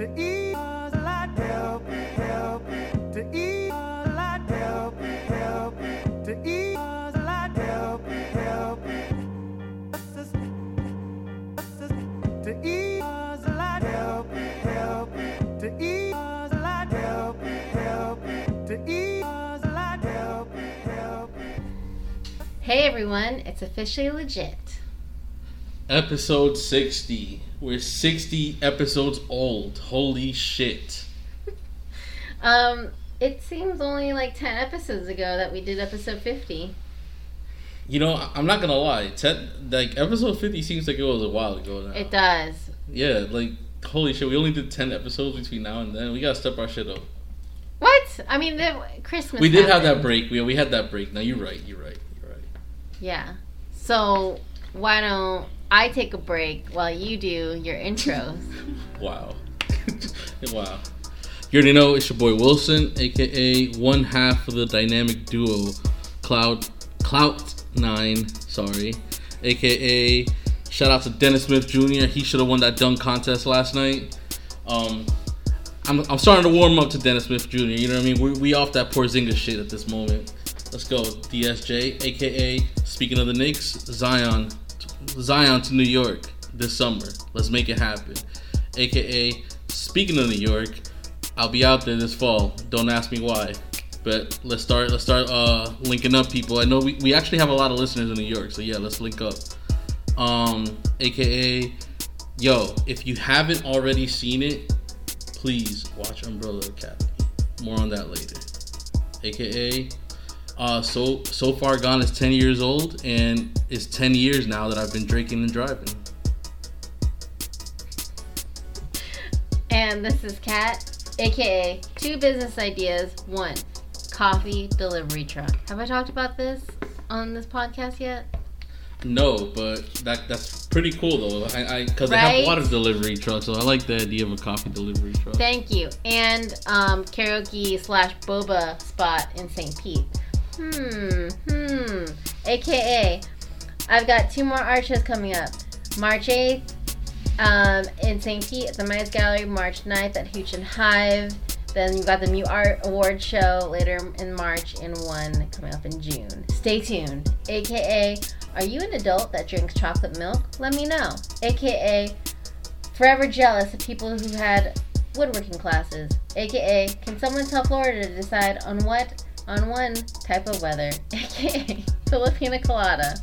To eat a lot. To eat a lot. To eat a lot help me, help me. To eat a lot. To eat a lot. To eat a lot. Hey everyone, it's officially legit. Episode 60. We're 60 episodes old. Holy shit. Um, it seems only like 10 episodes ago that we did episode 50. You know, I'm not gonna lie. Ten, like episode 50 seems like it was a while ago now. It does. Yeah, like holy shit. We only did 10 episodes between now and then. We gotta step our shit up. What? I mean, the Christmas. We did have that break. We we had that break. Now you're right. You're right. You're right. Yeah. So, why don't I take a break while you do your intros? Wow. wow. You already know it's your boy Wilson, aka one half of the dynamic duo Cloud Clout Nine, sorry. AKA shout out to Dennis Smith Jr. He should have won that dunk contest last night. Um I'm, I'm starting to warm up to Dennis Smith Jr. You know what I mean? We, we off that Porzingis shit at this moment. Let's go, DSJ, aka speaking of the Knicks, Zion, Zion to New York this summer. Let's make it happen. AKA speaking of New York, I'll be out there this fall. Don't ask me why, but let's start. Let's start uh, linking up, people. I know we, we actually have a lot of listeners in New York, so yeah, let's link up. Um, AKA, yo, if you haven't already seen it, please watch Umbrella Academy. More on that later. AKA, uh, so so far gone is ten years old, and it's ten years now that I've been drinking and driving. and this is Kat, aka Two Business Ideas. One, coffee delivery truck. Have I talked about this on this podcast yet? No, but that that's pretty cool though. I I because they have Right? water delivery trucks, so I like the idea of a coffee delivery truck. Thank you. And um, karaoke slash boba spot in St. Pete. Hmm, hmm. AKA, I've got two more art shows coming up. March 8th um, in St. Pete at the Mice Gallery, March 9th at Hooch and Hive. Then you've got the New Art Award show later in March and one coming up in June. Stay tuned. AKA, are you an adult that drinks chocolate milk? Let me know. AKA, forever jealous of people who had woodworking classes. AKA, can someone tell Florida to decide on what on one type of weather? AKA, Filipina colada.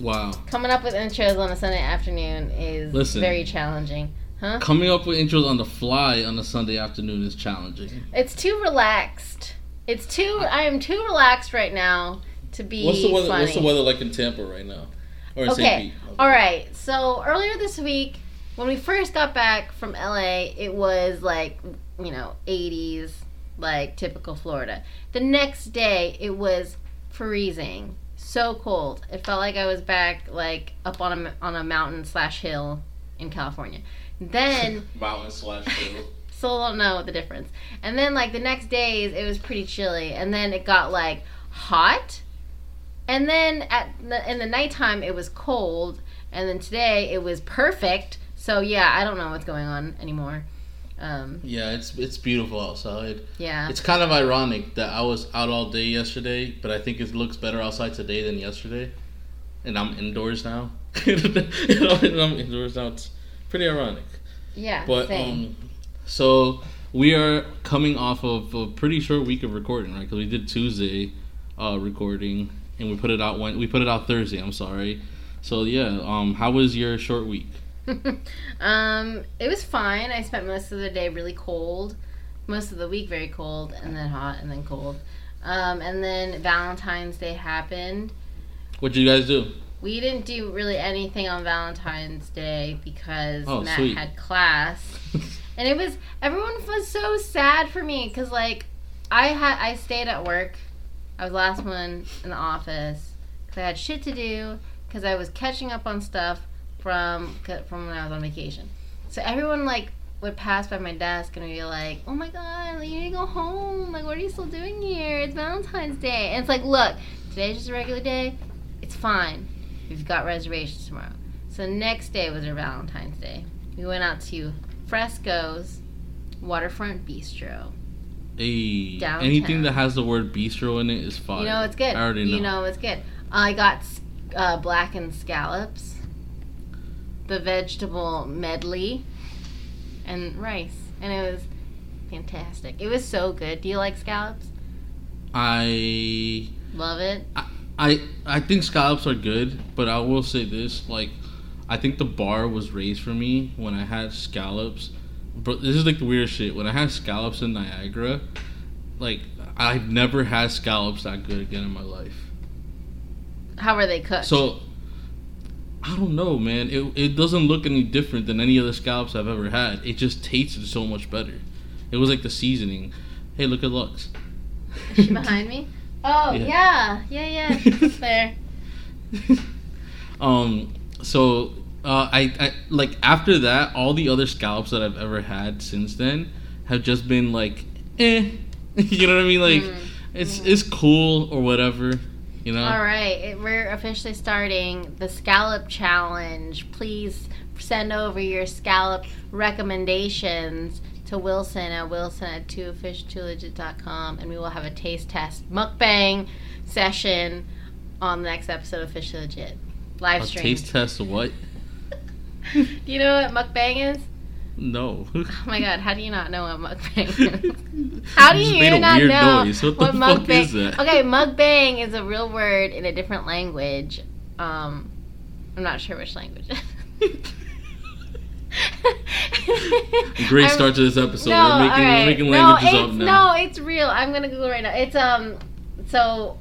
Wow. Coming up with intros on a Sunday afternoon is Listen. very challenging. Huh? Coming up with intros on the fly on a Sunday afternoon is challenging. It's too relaxed. It's too. I am too relaxed right now to be What's the weather? funny. What's the weather like in Tampa right now? Or in Okay. St. Pete? All right. So earlier this week, when we first got back from LA, it was like you know 80s, like typical Florida. The next day, it was freezing, so cold. It felt like I was back like up on a on a mountain slash hill in California. Then Mountain slash hill. still don't know the difference. And then like the next days it was pretty chilly, and then it got like hot, and then at the, in the nighttime it was cold, and then today it was perfect. So yeah, I don't know what's going on anymore. Um, yeah, it's it's beautiful outside. yeah, It's kind of ironic that I was out all day yesterday, but I think it looks better outside today than yesterday, and I'm indoors now. and I'm indoors now. It's pretty ironic. yeah, But um, so we are coming off of a pretty short week of recording, right? Because we did Tuesday uh, recording, and we put it out when we put it out Thursday. I'm sorry. So yeah, um, how was your short week? um, it was fine. I spent most of the day really cold, most of the week very cold, and then hot, and then cold. Um, and then Valentine's Day happened. What did you guys do? We didn't do really anything on Valentine's Day because Oh, Matt sweet. had class, and it was everyone was so sad for me because like I had I stayed at work. I was the last one in the office because I had shit to do because I was catching up on stuff from from when I was on vacation. So everyone like would pass by my desk and be like, "Oh my god, like, you need to go home. Like, what are you still doing here? It's Valentine's Day." And it's like, look, today's just a regular day. It's fine. We've got reservations tomorrow. So next day was our Valentine's Day. We went out to Fresco's Waterfront Bistro. Hey, Downtown. anything that has the word bistro in it is fine. You know it's good. I already know. You know it's good. I got uh, blackened scallops, the vegetable medley, and rice, and it was fantastic. It was so good. Do you like scallops? I Love it. I I think scallops are good, but I will say this: like, I think the bar was raised for me when I had scallops. But this is like the weird shit. When I had scallops in Niagara, like I've never had scallops that good again in my life. How were they cooked? So I don't know, man. It it doesn't look any different than any other scallops I've ever had. It just tasted so much better. It was like the seasoning. Hey, look at Lux. Is she behind me? Oh Yeah. yeah, yeah, yeah. There. um. So, uh, I, I like after that, all the other scallops that I've ever had since then have just been like, eh. you know what I mean? Like, Mm. it's it's cool or whatever. You know. All right, we're officially starting the scallop challenge. Please send over your scallop recommendations to Wilson at wilson at twofish2legit.com and we will have a taste test mukbang session on the next episode of Fish Legit. Live A stream. taste test what? Do you know what mukbang is? No. Oh my god, how do you not know what mukbang is? How do you a not know noise. What what mukbang is that? Okay, mukbang is a real word in a different language. Um, I'm not sure which language. Great I'm- start to this episode. No, we're making alright. we're making languages it's, up now. No, it's real. I'm gonna Google right now. It's um, so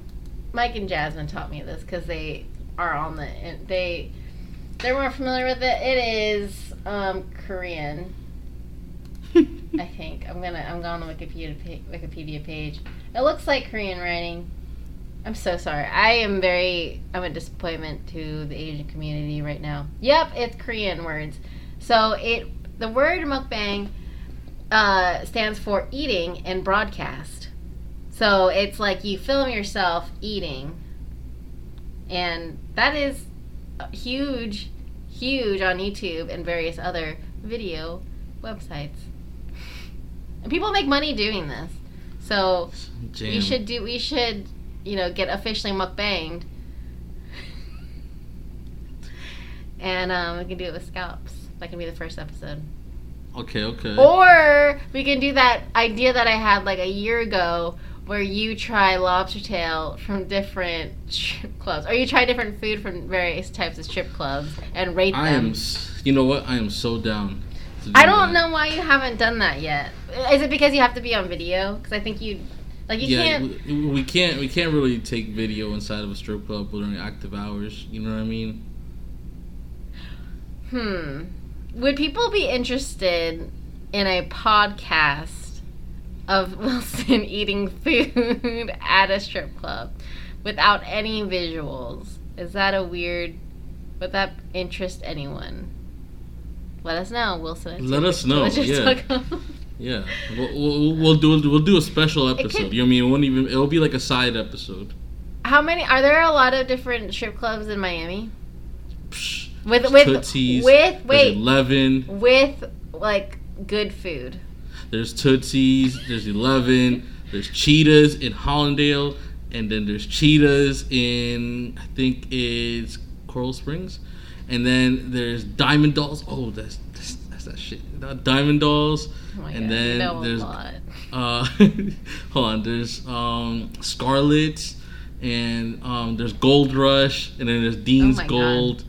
Mike and Jasmine taught me this because they are on the they they're more familiar with it. It is um Korean. I think I'm gonna I'm going on the Wikipedia pa- Wikipedia page. It looks like Korean writing. I'm so sorry. I am very I'm a disappointment to the Asian community right now. Yep, it's Korean words. So it the word mukbang uh, stands for eating and broadcast. So it's like you film yourself eating, and that is huge, huge on YouTube and various other video websites. And people make money doing this. So Jam. we should do. We should, you know, get officially mukbanged, and um, we can do it with scallops. That can be the first episode. Okay, okay. Or we can do that idea that I had like a year ago where you try lobster tail from different strip clubs. Or you try different food from various types of strip clubs and rate them. I am. You know what? I am so down. do I don't that. know why you haven't done that yet. Is it because you have to be on video? Because I think you, like, you yeah, can't. We, we can't. We can't really take video inside of a strip club during active hours. You know what I mean? Hmm. Would people be interested in a podcast of Wilson eating food at a strip club without any visuals? Is that a weird? Would that interest anyone? Let us know, Wilson. Let us know, Yeah. Yeah. We'll, we'll, we'll do. We'll do a special could- episode. you know what I mean? It won't even. It'll be like a side episode. How many? Are there a lot of different strip clubs in Miami? Psh, With with Tootsies, with wait Eleven. with like good food. There's Tootsies. There's Eleven. There's Cheetahs in Hallandale, and then there's Cheetahs in I think it's Coral Springs, and then there's Diamond Dolls. Oh, that's that's, that's that shit. Diamond Dolls. Oh my And God, then there's- lot. Uh, hold on. There's um Scarlet, and um there's Gold Rush, and then there's Dean's Oh my God. Gold,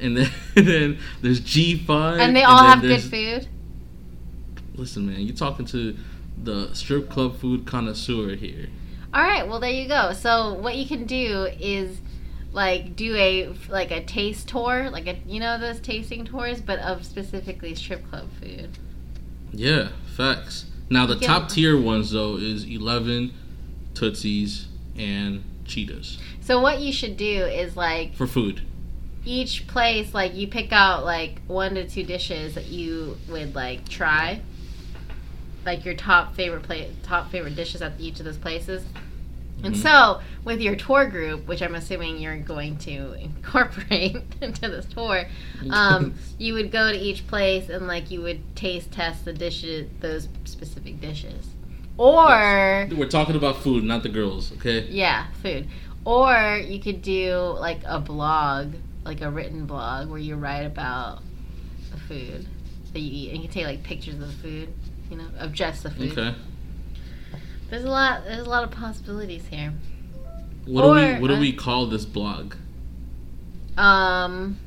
and then and then there's G Five. And they all then have good food. Listen, man, you're talking to the strip club food connoisseur here. All right, well there you go. So what you can do is like do a like a taste tour, like a you know those tasting tours, but of specifically strip club food. Yeah, facts. Now the Yeah. top tier ones though is Eleven, Tootsies, and Cheetahs So what you should do is like for food. each place, like you pick out like one to two dishes that you would like try, like your top favorite plate, top favorite dishes at each of those places, And Mhm. so, with your tour group, which I'm assuming you're going to incorporate into this tour, um, you would go to each place and like you would taste test the dishes, those specific dishes, or We're talking about food, not the girls. Okay. yeah, food, or you could do like a blog, like a written blog where you write about the food that you eat, and you can take like pictures of the food, you know, of just the food. Okay. There's a lot. There's a lot of possibilities here. What do we What do uh, we call this blog? Um.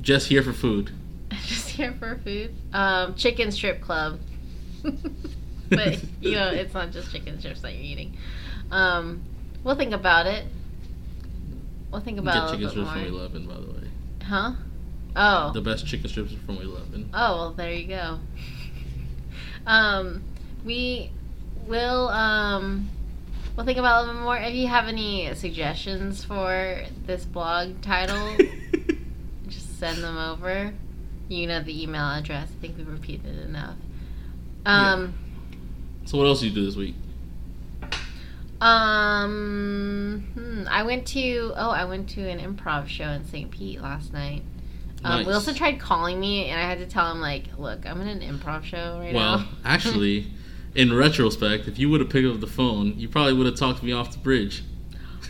Just here for food. just here for food. Um, chicken strip club. but you know, it's not just chicken strips that you're eating. Um, we'll think about it. We'll think about Get it a chicken strips from more. Eleven, by the way. Huh? Oh. The best chicken strips are from Eleven. Oh well, there you go. um, we will um, we'll think about it a little bit more. If you have any suggestions for this blog title, just send them over. You know the email address. I think we've repeated it enough. Um, So what else did you do this week? um, hmm, I went to oh, I went to an improv show in St. Pete last night. Um, Nice. Wilson tried calling me, and I had to tell him like, "Look, I'm in an improv show right Well, now." Well, actually, in retrospect, if you would have picked up the phone, you probably would have talked me off the bridge.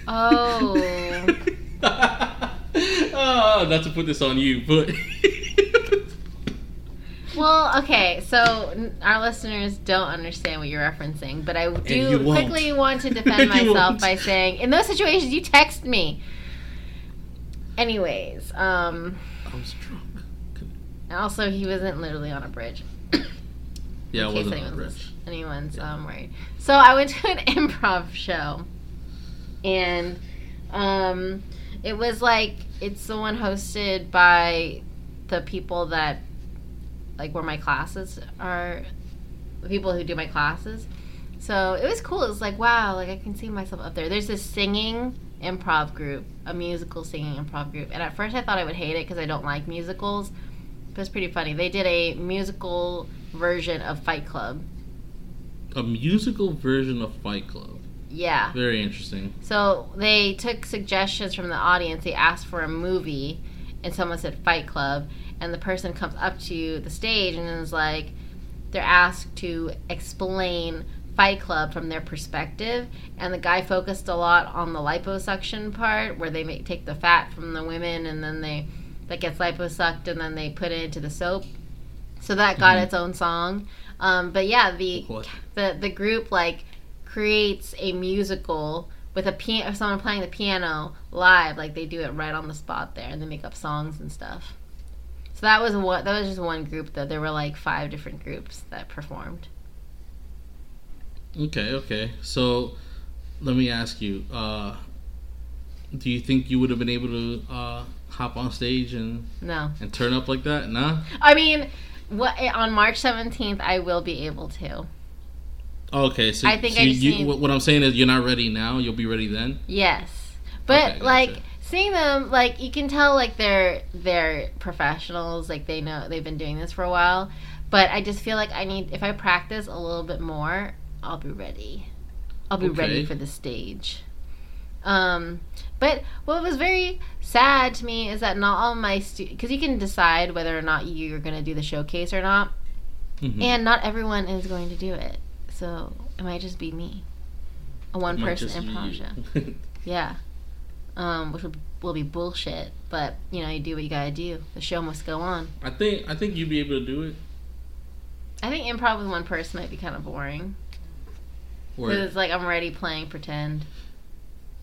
Oh. oh, not to put this on you, but Well, okay, so our listeners don't understand what you're referencing, but I do quickly want to defend myself by saying, in those situations, you text me. Anyways, um, I was drunk. and also he wasn't literally on a bridge. Yeah, I wasn't on anyone's, bridge. anyone's um, worried. So I went to an improv show, and um, it was like it's the one hosted by the people that like where my classes are, the people who do my classes. So it was cool. It was like wow, like I can see myself up there. There's this singing improv group, a musical singing improv group, and at first I thought I would hate it because I don't like musicals. But it's pretty funny. They did a musical version of Fight Club. A musical version of Fight Club. Yeah. Very interesting. So they took suggestions from the audience. They asked for a movie, and someone said Fight Club, and the person comes up to the stage and is like, they're asked to explain Fight Club from their perspective, and the guy focused a lot on the liposuction part, where they make, take the fat from the women, and then they that gets liposucked, and then they put it into the soap. So that got Mhm. its own song. Um, but yeah, the What? the the group like creates a musical with a piano someone playing the piano live like they do it right on the spot there and they make up songs and stuff so that was what that was just one group though there were like five different groups that performed Okay, okay. So let me ask you, uh do you think you would have been able to uh hop on stage and, no and turn up like that? Nah? i mean what on march 17th i will be able to Okay, so I think so I just you, what I'm saying is you're not ready now, you'll be ready then? yes but Okay, like gotcha. seeing them like you can tell like they're they're professionals like they know they've been doing this for a while but i just feel like i need if i practice a little bit more i'll be ready i'll be ready for the stage um but what was very sad to me is that not all my students because you can decide whether or not you're going to do the showcase or not Mhm. and not everyone is going to do it so it might just be me a one person improv show yeah. Um, which will, will be bullshit. But you know, you do what you gotta do. The show must go on. I think I think you'd be able to do it. I think improv with one person might be kind of boring. Because it's like I'm already playing pretend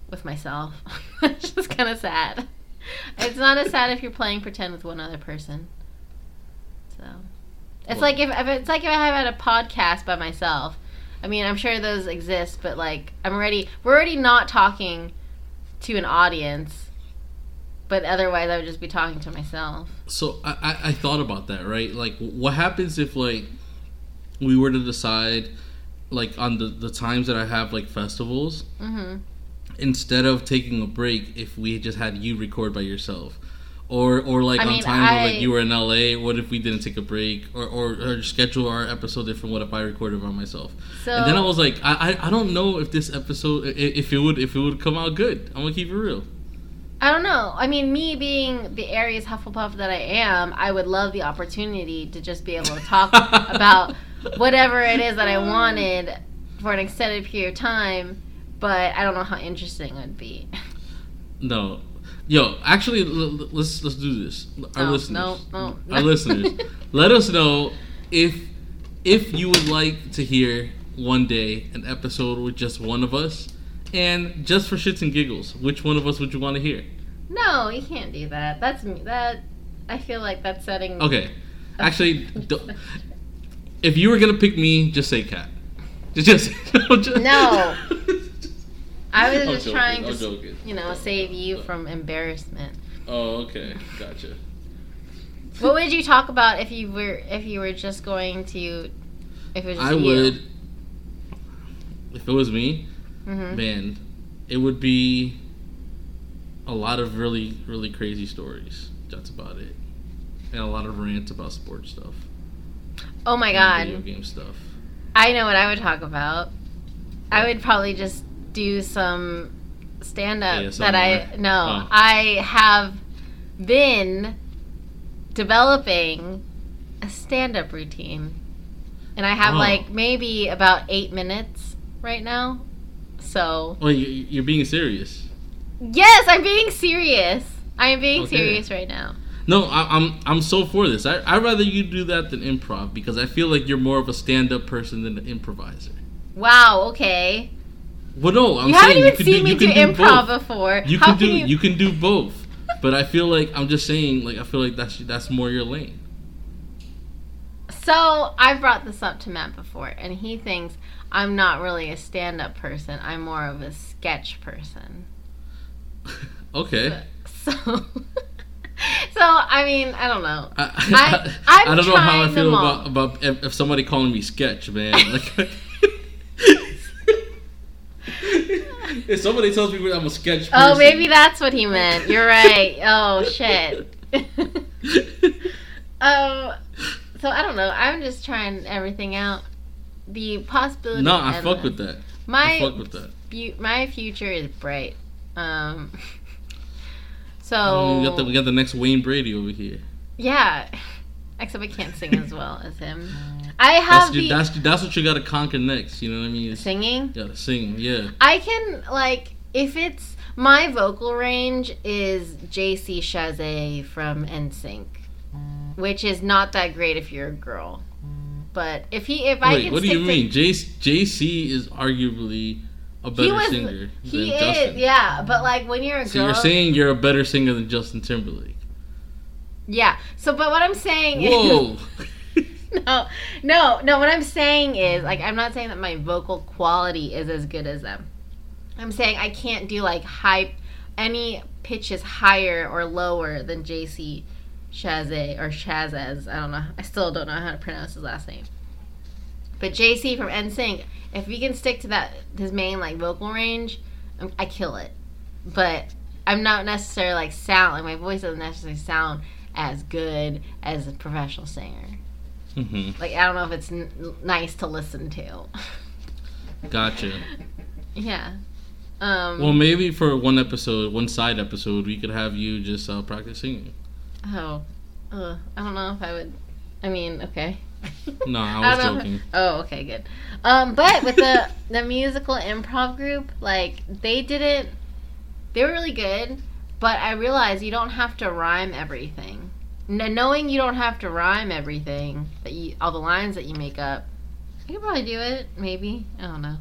with myself. it's just kind of sad. It's not as sad if you're playing pretend with one other person. So it's Well- like if, if it's like if I had a podcast by myself. I mean, I'm sure those exist, but like I'm already we're already not talking to an audience. But otherwise, I would just be talking to myself. so I, I I thought about that, right? Like what happens if like we were to decide like on the the times that I have like festivals hmm instead of taking a break if we just had you record by yourself Or, or like I on mean, times where like you were in LA, what if we didn't take a break, or, or, or schedule our episode different? What if I recorded by myself? So and then I was like, I, I, I don't know if this episode, if it would, if it would come out good. I'm gonna keep it real. I don't know. I mean, me being the Aries Hufflepuff that I am, I would love the opportunity to just be able to talk about whatever it is that I wanted for an extended period of time. But I don't know how interesting it would be. No, yo, actually, l- l- let's let's do this. Our No, listeners, no, no, our listeners, let us know if if you would like to hear one day an episode with just one of us, and just for shits and giggles, which one of us would you want to hear? No, you can't do that. That's me. That I feel like that's setting. Okay, actually, don't- if you were gonna pick me, just say cat. Just, just No. I was I'm just joking, trying to, joking. you know, save you from embarrassment. Oh, okay, gotcha. What would you talk about if you were if you were just going to if it was just I you? would, if it was me, Mhm. man, it would be a lot of really, really crazy stories. That's about it. And a lot of rants about sports stuff. Oh my and Video god. game stuff. I know what I would talk about. I would probably just do some stand up that I no, Oh. I have been developing a stand up routine. And I have Oh. like maybe about 8 minutes right now. So, Well, you, you're being serious. yes, I'm being serious. I am being Okay. serious right now. No, I, I'm I'm so for this. I I'd rather you do that than improv because I feel like you're more of a stand-up person than an improviser. Wow, okay. Well, no, I'm you saying haven't even you can seen do, me you do can do improv both. before. You How can do you, you can do both, but I feel like I'm just saying like I feel like that's that's more your lane. So I've brought this up to Matt before, and he thinks I'm not really a stand-up person. I'm more of a sketch person. okay. So, so I mean, I don't know. I, I- I, I'm don't know how I feel about about if, if somebody calling me sketch, man. Like, if somebody tells me I'm a sketch, person, Oh, maybe that's what he meant. You're right. Oh shit. um. So I don't know. I'm just trying everything out. The possibility. No, I fuck with that. I My fuck with that. fu- my future is bright. Um. So I mean, we got the we got the next Wayne Brady over here. yeah, except I can't sing as well as him. I have you, the that's that's what you got to conquer next. You know what I mean? It's, singing. gotta sing. Yeah. I can like if it's my vocal range is JC Chasez from NSYNC, which is not that great if you're a girl. But if he if I Wait, can what do you mean? J JC is arguably a better he was singer he than is Justin. yeah, but like when you're a So girl, you're saying you're a better singer than Justin Timberlake? yeah. So but what I'm saying is Whoa. no, no, no. What I'm saying is, like, I'm not saying that my vocal quality is as good as them. I'm saying I can't do like high, any pitches higher or lower than JC Chasez or Chazez. I don't know. I still don't know how to pronounce his last name. But JC from NSYNC, if we can stick to that his main like vocal range, um, I kill it. But I'm not necessarily like sound like my voice doesn't necessarily sound as good as a professional singer. hmm Like I don't know if it's n- nice to listen to. Gotcha. yeah. Um. Well, maybe for one episode, one side episode, we could have you just uh, practice singing. oh. Uh, I don't know if I would. I mean, okay. No, I was know. joking. Oh, okay, good. Um, but with the the musical improv group, like they didn't. They were really good, but I realized you don't have to rhyme everything. N- knowing you don't have to rhyme everything that you all the lines that you make up, you could probably do it. Maybe I don't know.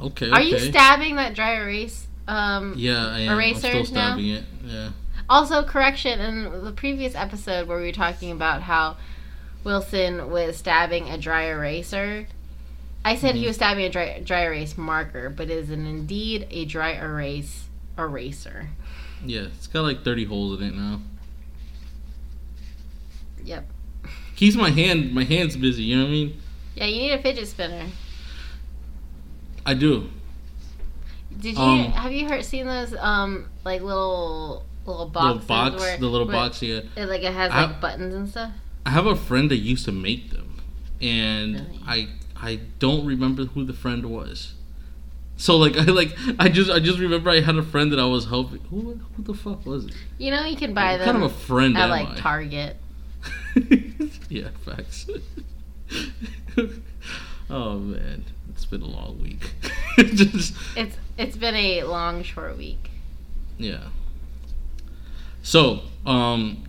Okay. Are you stabbing that dry erase? Um, Yeah, I am. I'm Eraser still now? stabbing it. Yeah. Also, correction in the previous episode where we were talking about how Wilson was stabbing a dry eraser. I said he Mhm. was stabbing a dry, dry erase marker, but it is an indeed a dry erase eraser. Yeah, it's got like 30 holes in it now. Yep. Keeps my hand, my hand's busy. You know what I mean? Yeah, you need a fidget spinner. I do. Did you Um, have you heard seen those um like little little little box, where- the little where box. Yeah, It, like it has I- like buttons and stuff. I have a friend that used to make them, and Really? I I don't remember who the friend was. So like I like I just I just remember I had a friend that I was helping. Who who the fuck was it? You know, you can buy What them kind of a friend at like I? Target. yeah, facts. oh man, it's been a long week. just It's it's been a long, short week. yeah. So, um,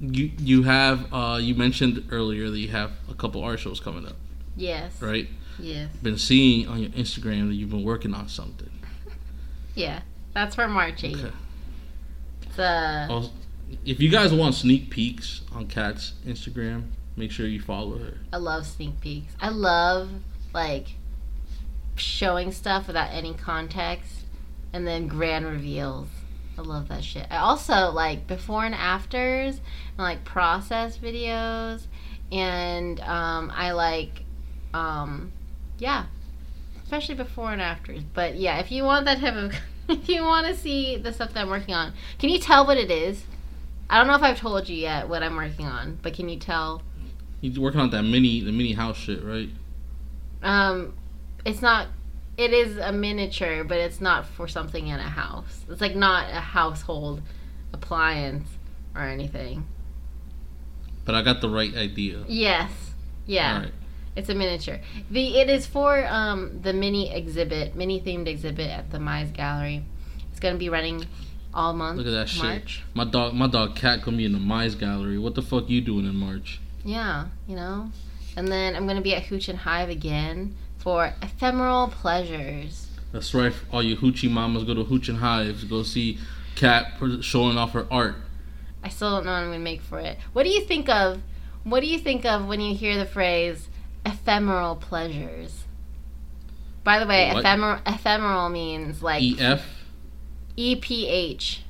you you have uh you mentioned earlier that you have a couple art shows coming up, Yes. right? Yes. Been seeing on your Instagram that you've been working on something. Yeah. That's for March 8th. Okay. It's uh, Also, if you guys want sneak peeks on Kat's Instagram, make sure you follow her. I love sneak peeks. I love like showing stuff without any context and then grand reveals. I love that shit. I also like before and afters and like process videos and um I like um yeah, especially before and afters. But yeah, if you want that type of if you want to see the stuff that I'm working on, can you tell what it is? I don't know if I've told you yet what I'm working on, but can you tell? You're working on that mini the mini house shit, right? Um, it's not. It is a miniature, but it's not for something in a house. It's like not a household appliance or anything. But I got the right idea. Yes. Yeah. Right. It's a miniature. The it is for um the mini exhibit, mini themed exhibit at the Mize Gallery. It's gonna be running all month. Look at that shit. My dog, my dog Cat gonna be in the Mize Gallery. What the fuck you doing in March? Yeah, you know. And then I'm gonna be at Hooch and Hive again for ephemeral pleasures. That's right. All you hoochie mamas go to Hooch and Hives. Go see Cat showing off her art. I still don't know what I'm gonna make for it. What do you think of? What do you think of when you hear the phrase ephemeral pleasures? By the way, What? ephemeral ephemeral means like E F. E P H.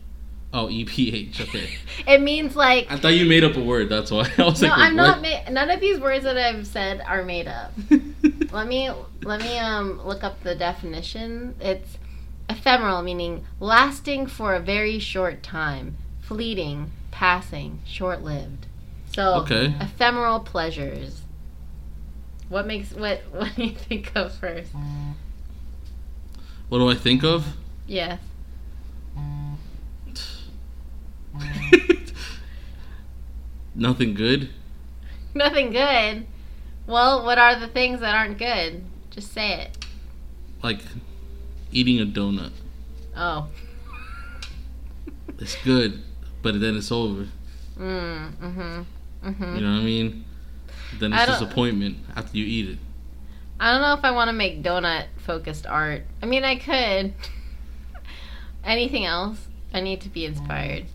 Oh, E P H. Okay. It means like I thought you made up a word. That's why I was no, like, I'm not. Ma- none of these words that I've said are made up. Let me let me um look up the definition. It's ephemeral, meaning lasting for a very short time, fleeting, passing, short-lived. So Okay. ephemeral pleasures. What makes what what do you think of first? what do I think of? Yes. Nothing good. Nothing good. Well, what are the things that aren't good? Just say it. Like eating a donut. Oh. It's good, but then it's over. Mm, mhm. Mm-hmm. You know what I mean? Then it's disappointment after you eat it. I don't know if I want to make donut focused art. I mean, I could. Anything else? I need to be inspired.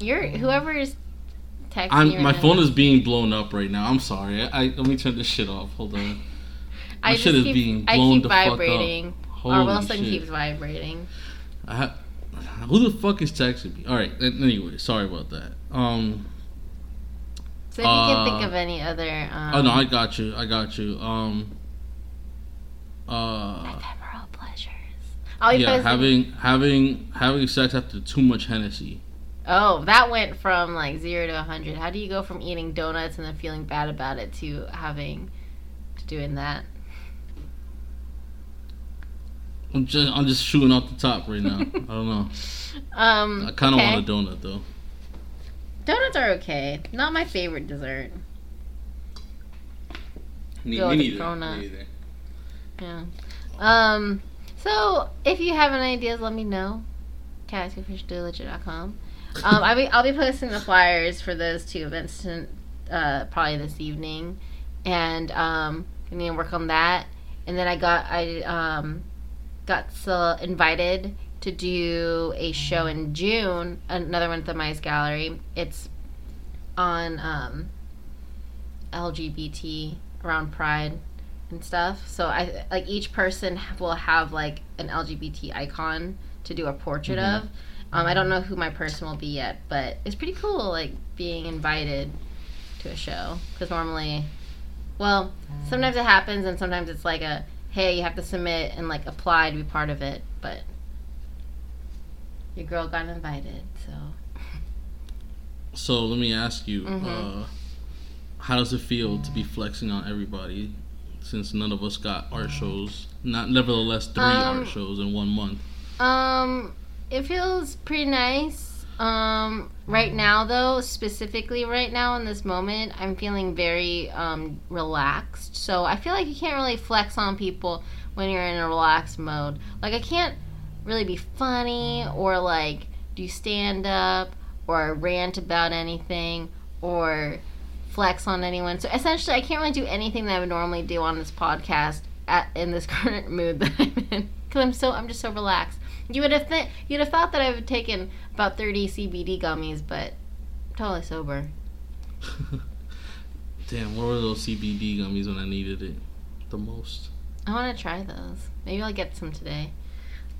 You're whoever is texting I'm my phone is being blown up right now. I'm sorry. I, I let me turn this shit off. Hold on. I my just shit is keep, being I blown keep the fuck up. vibrating. Holy or Wilson shit. keeps vibrating. I ha- who the fuck is texting me? All right. Anyway, sorry about that. Um. So if you can think Uh, of any other um, Oh no, I got you. I got you. Um. Uh. ephemeral pleasures. I'll Yeah, having having having sex after too much Hennessy. Oh, that went from like zero to a hundred. How do you go from eating donuts and then feeling bad about it to having to doing that? I'm just I'm just shooting off the top right now. I don't know. Um, I kind of okay. want a donut though. Donuts are okay. Not my favorite dessert. Me, me neither. Me neither. Yeah. Um. So if you have any ideas, let me know. CatScoofishDolegit.com. Um. I'll be I'll be posting the flyers for those two events to, uh, probably this evening, and um, I need to work on that. And then I got I um, got so invited to do a show in June, another one at the Mice Gallery. It's on um, LGBT around Pride and stuff. So I like each person will have like an LGBT icon to do a portrait Mhm. of. Um, I don't know who my person will be yet, but it's pretty cool like being invited to a show because normally, well, sometimes it happens and sometimes it's like a hey you have to submit and like apply to be part of it, but your girl got invited. So So let me ask you, Mhm. uh, how does it feel to be flexing on everybody? Since none of us got art shows, not nevertheless three Um, art shows in one month. Um, it feels pretty nice. Um, right now though, specifically right now in this moment, I'm feeling very um relaxed. So I feel like you can't really flex on people when you're in a relaxed mode. Like I can't really be funny or like do stand up or rant about anything or flex on anyone. So essentially, I can't really do anything that I would normally do on this podcast at, in this current mood that I'm in because I'm so I'm just so relaxed. You would have th- you'd have thought that I would have taken about 30 CBD gummies, but I'm totally sober. Damn, what were those CBD gummies when I needed it the most? I want to try those. Maybe I'll get some today.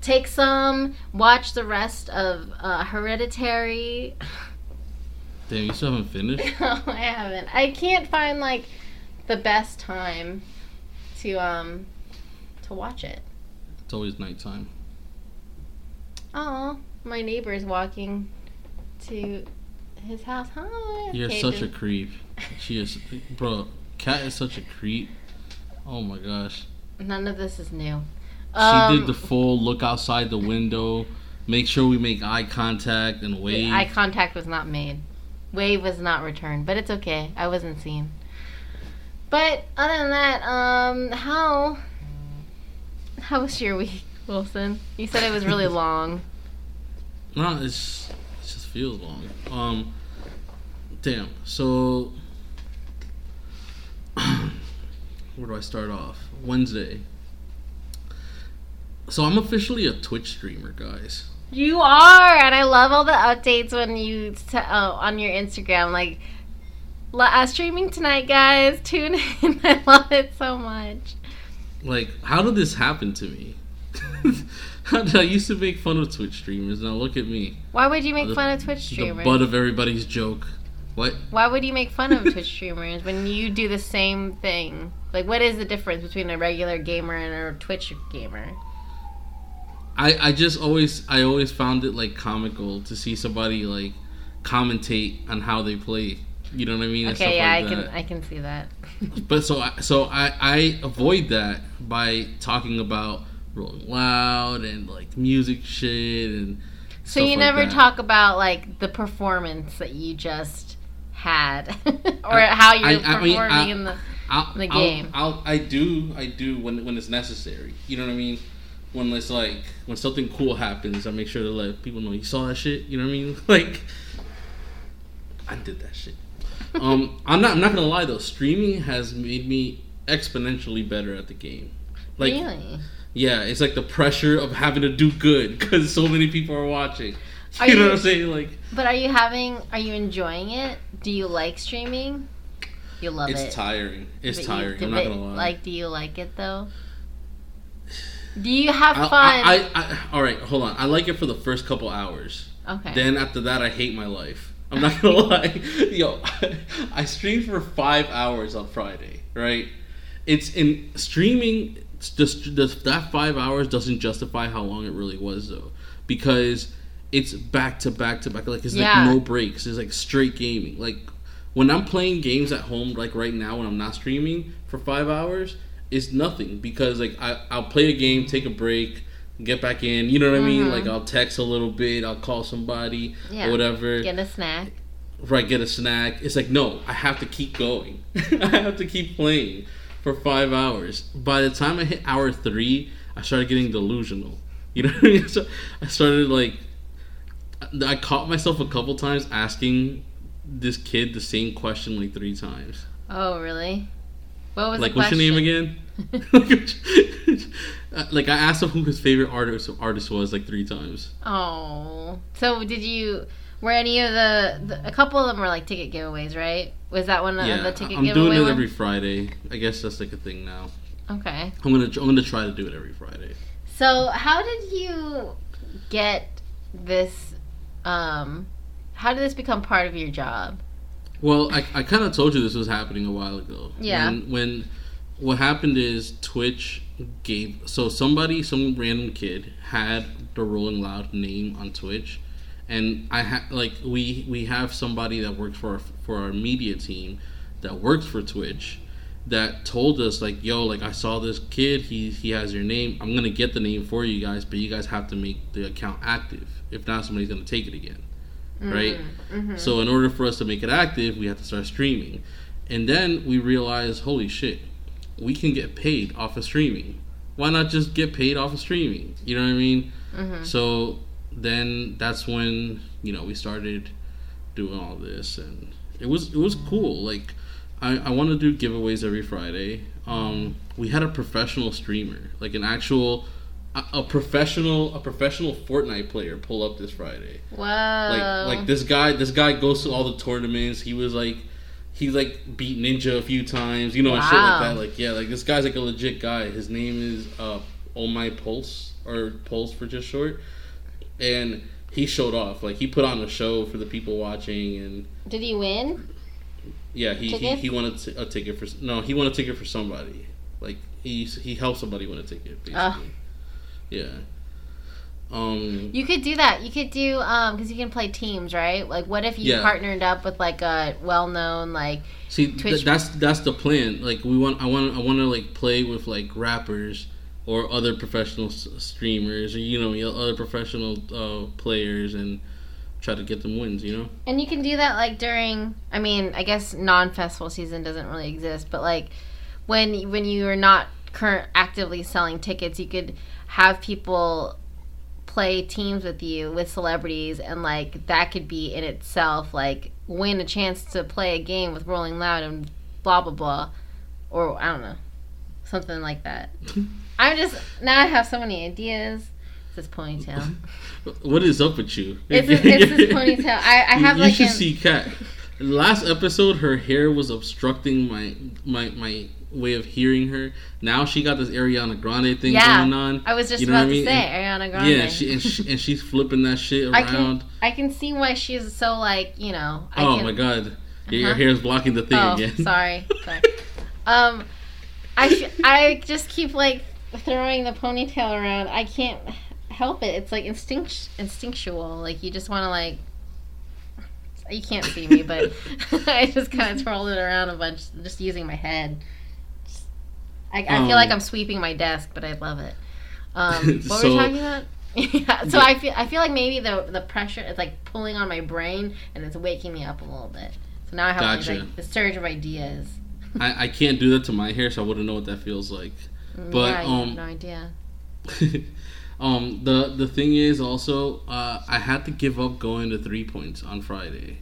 Take some. Watch the rest of uh, Hereditary. Damn, you still haven't finished? no, I haven't. I can't find like the best time to um to watch it. It's always nighttime. Oh, my neighbor's walking to his house. Hi. You're such a creep. She is, bro. Cat is such a creep. Oh my gosh. None of this is new. She Um, did the full look outside the window, make sure we make eye contact and wave. Eye contact was not made. Wave was not returned, but it's okay. I wasn't seen. But other than that, um, how how was your week, Wilson? You said it was really long. No, it's it just feels long. Um, damn. So, where do I start off? Wednesday. So I'm officially a Twitch streamer, guys. You are, and I love all the updates when you t- uh, on your Instagram, like "La- uh, streaming tonight, guys. Tune in. I love it so much. Like, how did this happen to me? I used to make fun of Twitch streamers? Now look at me, Why would you make The- fun of Twitch streamers? the butt of everybody's joke. What? Why would you make fun of Twitch streamers when you do the same thing? Like, what is the difference between a regular gamer and a Twitch gamer? I, I just always I always found it like comical to see somebody like commentate on how they play. You know what I mean? And Okay, stuff yeah, like I that. can I can see that. But so I, so I I avoid that by talking about Rolling Loud and like music shit and. so you never talk about like the performance that you just had, or how you're I- I performing mean, I- in the. I'll, the I'll- game. I'll, I do, I do when when it's necessary. You know what I mean? When it's like when something cool happens, I make sure to let people know you saw that shit. You know what I mean? Like, I did that shit. um, I'm not. I'm not gonna lie though. Streaming has made me exponentially better at the game. Like, really? Yeah, it's like the pressure of having to do good because so many people are watching. Are you know you- what I'm saying? Like, But are you having? Are you enjoying it? Do you like streaming? You love it's it. It's tiring. It's But you- tiring. I'm not gonna lie. Like, do you like it though? Do you have fun? I, I, I, all right, hold on. I like it for the first couple hours. okay. Then after that, I hate my life. I'm not gonna lie. Yo, I streamed for five hours on Friday. Right? It's in streaming. Just, just that five hours doesn't justify how long it really was though, because it's back to back to back. Like it's Yeah. like no breaks. It's like straight gaming. Like when I'm playing games at home, like right now when I'm not streaming for five hours, it's nothing because like I, I'll play a game, take a break, get back in. You know what I mean? Mhm. Like I'll text a little bit, I'll call somebody Yeah. or whatever. Get a snack. right, get a snack. It's like no, I have to keep going. I have to keep playing for five hours. By the time I hit hour three, I started getting delusional. You know what I mean? So I started like I caught myself a couple times asking this kid the same question like three times. Oh, really? What was like, what's your name again? Uh, like, I asked him who his favorite artist artist was like three times. Oh, so did you? Were any of the, the a couple of them were like ticket giveaways, right? Was that one of the ticket I'm doing it one? every Friday. I guess that's like a thing now. Okay. I'm gonna I'm gonna try to do it every Friday. So how did you get this? Um, how did this become part of your job? Well, I, I kind of told you this was happening a while ago. Yeah. When, when what happened is Twitch gave so somebody some random kid had the Rolling Loud name on Twitch, and I had like we we have somebody that works for our, for our media team that works for Twitch that told us like yo like I saw this kid he he has your name I'm gonna get the name for you guys but you guys have to make the account active. If not somebody's gonna take it again right? Mm-hmm. so in order for us to make it active we have to start streaming. And then we realized holy shit we can get paid off of streaming. Why not just get paid off of streaming? You know what I mean? Mm-hmm. so then that's when you know we started doing all this and it was it was cool. Like i i want to do giveaways every friday. Um we had a professional streamer like an actual a, a professional a professional fortnite player pull up this friday. Wow! like like this guy this guy goes to all the tournaments. He was like he like beat ninja a few times you know and shit like that. Like yeah like this guy's like a legit guy. His name is uh oh my pulse or pulse for just short and he showed off like he put on a show for the people watching and Did he win? yeah he he, he won a, t- a ticket for no he won a ticket for somebody like he he helped somebody win a ticket basically Oh. yeah um You could do that. You could do um because you can play teams, right? Like, what if you Yeah. partnered up with like a well-known like See, th- that's that's the plan. Like we want, I want, I want to like play with like rappers or other professional s- streamers, or you know, other professional uh, players, and try to get them wins. You know, And you can do that like during I mean, I guess non-festival season doesn't really exist, but like when when you are not current actively selling tickets, you could have people play teams with you with celebrities and like that could be in itself like win a chance to play a game with Rolling Loud and blah blah blah or I don't know. Something like that. I'm just now I have so many ideas. It's This ponytail. what is up with you? It's, it's this ponytail. I, I have you like should an- see Kat. Last episode, her hair was obstructing my my my way of hearing her. Now she got this Ariana Grande thing Yeah, going on. I was just You know about I to mean? say And- Ariana Grande. Yeah, she, and, she, and she's flipping that shit around. I can I can see why she's so like you know. I oh can, my god, yeah, your hair is blocking the thing Oh, again. sorry, sorry. Um, I I just keep like throwing the ponytail around. I can't help it. It's like instinct instinctual. Like you just want to like. You can't see me, but I just kind of twirled it around a bunch, just using my head. Just- I, I feel like Um, I'm sweeping my desk, but I love it. Um, what were So- we talking about? yeah, so I feel I feel like maybe the the pressure is like pulling on my brain and it's waking me up a little bit. So now I have Gotcha. like the surge of ideas. I, I can't do that to my hair, so I wouldn't know what that feels like. But, yeah, have um, no idea. um, the the thing is also, uh, I had to give up going to three points on Friday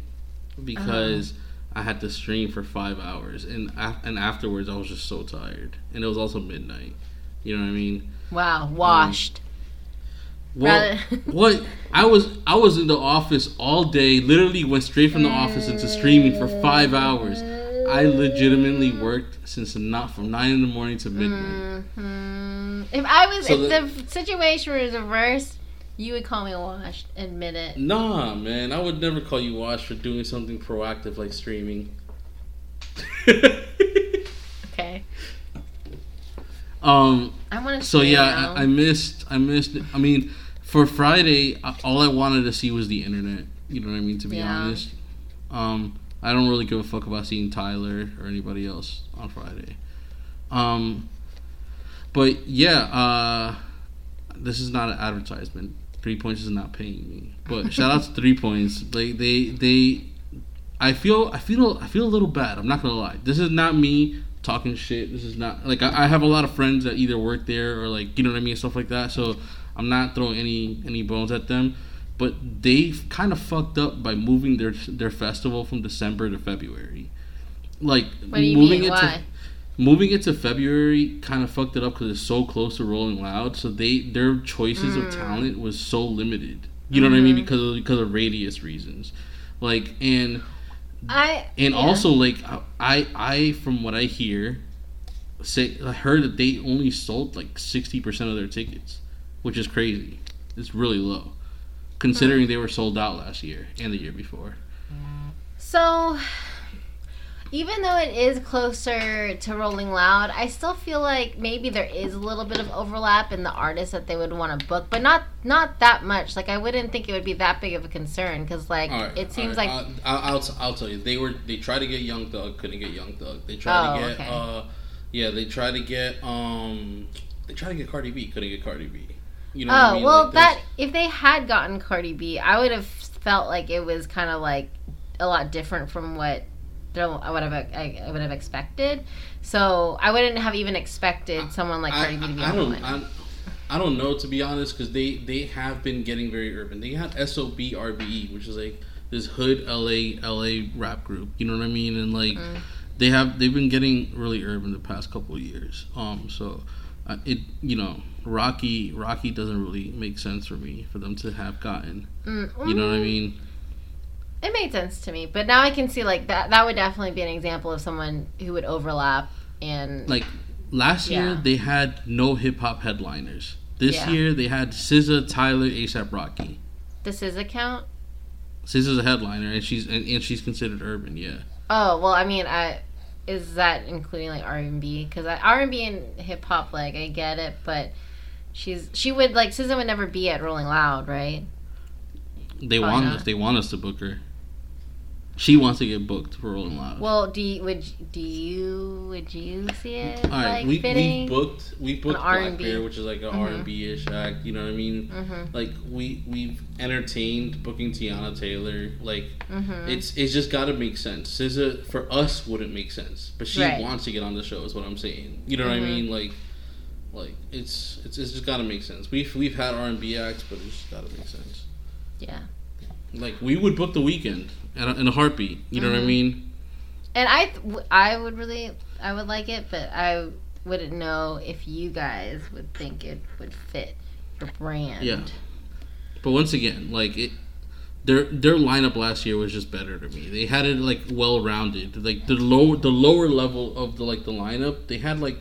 because I had to stream for five hours, and and afterwards I was just so tired, and it was also midnight. You know what I mean? Wow, washed. Well, what I was I was in the office all day. Literally went straight from the office into streaming for five hours. I legitimately worked since not from nine in the morning to midnight. hmm If I was, So if the- the, situation was reversed, you would call me washed. Admit it. Nah, man, I would never call you washed for doing something proactive like streaming. Okay. um. I want to. So yeah, I, I missed. I missed. I mean, for Friday, all I wanted to see was the internet. You know what I mean? To be Yeah. honest, um, I don't really give a fuck about seeing Tyler or anybody else on Friday. Um, but yeah, uh, this is not an advertisement. Three Points is not paying me, but shout out to Three Points. They they they. I feel I feel I feel a little bad. I'm not gonna lie. This is not me talking shit. This is not like I, I have a lot of friends that either work there or like you know what I mean and stuff like that. So I'm not throwing any any bones at them. But they kind of fucked up by moving their their festival from December to February. Like What do you moving mean? it Why? to moving it to February kind of fucked it up because it's so close to Rolling Loud. So they their choices Mm. of talent was so limited. You know what I mean? Mm-hmm. Because of, because of radius reasons. Like and I and yeah. also like I I from what I hear say I heard that they only sold like sixty percent of their tickets, which is crazy. It's really low, considering they were sold out last year and the year before. So, even though it is closer to Rolling Loud, I still feel like maybe there is a little bit of overlap in the artists that they would want to book, but not not that much. Like I wouldn't think it would be that big of a concern because like right, it seems all like I'll, I'll, I'll tell you they were they tried to get Young Thug couldn't get Young Thug they tried Oh, to get okay. uh yeah they tried to get um they tried to get Cardi B couldn't get Cardi B you know oh what I mean? well Like, that if they had gotten Cardi B, I would have felt like it was kind of like a lot different from what I would have I, I would have expected. So I wouldn't have even expected someone like Cardi B to be I, I on don't one. I, I don't know to be honest because they they have been getting very urban they had SOB RBE E, which is like this hood LA LA rap group you know what I mean and like Mm. they have they've been getting really urban the past couple of years um so it you know Rocky Rocky doesn't really make sense for me for them to have gotten Mm, you know what I mm, mean It made sense to me, but now I can see like that. That would definitely be an example of someone who would overlap and like last year they had no hip hop headliners this Yeah. year they had SZA Tyler ASAP Rocky this is a count. SZA's a headliner, and she's and, and she's considered urban. Yeah, Oh well, I mean, I is that including like R and B? Because R and B and hip hop, like I get it, but she's she would like SZA would never be at Rolling Loud, right? they Oh, want us. They want us to book her. She wants to get booked for Rolling Loud. Well, do you would do you would you see it All right, like we we booked we booked An Black. Bear, which is like an Mhm. and B ish act. You know what I mean? mm-hmm. Like we we've entertained booking Teyana Taylor. Like Mm-hmm. it's it's just got to make sense. SZA for us wouldn't make sense, but she Right. wants to get on the show. Is what I'm saying. You know what I Mhm. mean? Like. Like it's it's, it's just got to make sense. We've we've had R and B acts, but it's got to make sense. yeah. Like we would book the Weeknd in a, in a heartbeat. You know what I Mhm. mean? And I I would really I would like it, but I wouldn't know if you guys would think it would fit your brand. Yeah. But once again, like it, their their lineup last year was just better to me. They had it like well rounded. Like the low the lower level of the like the lineup, they had like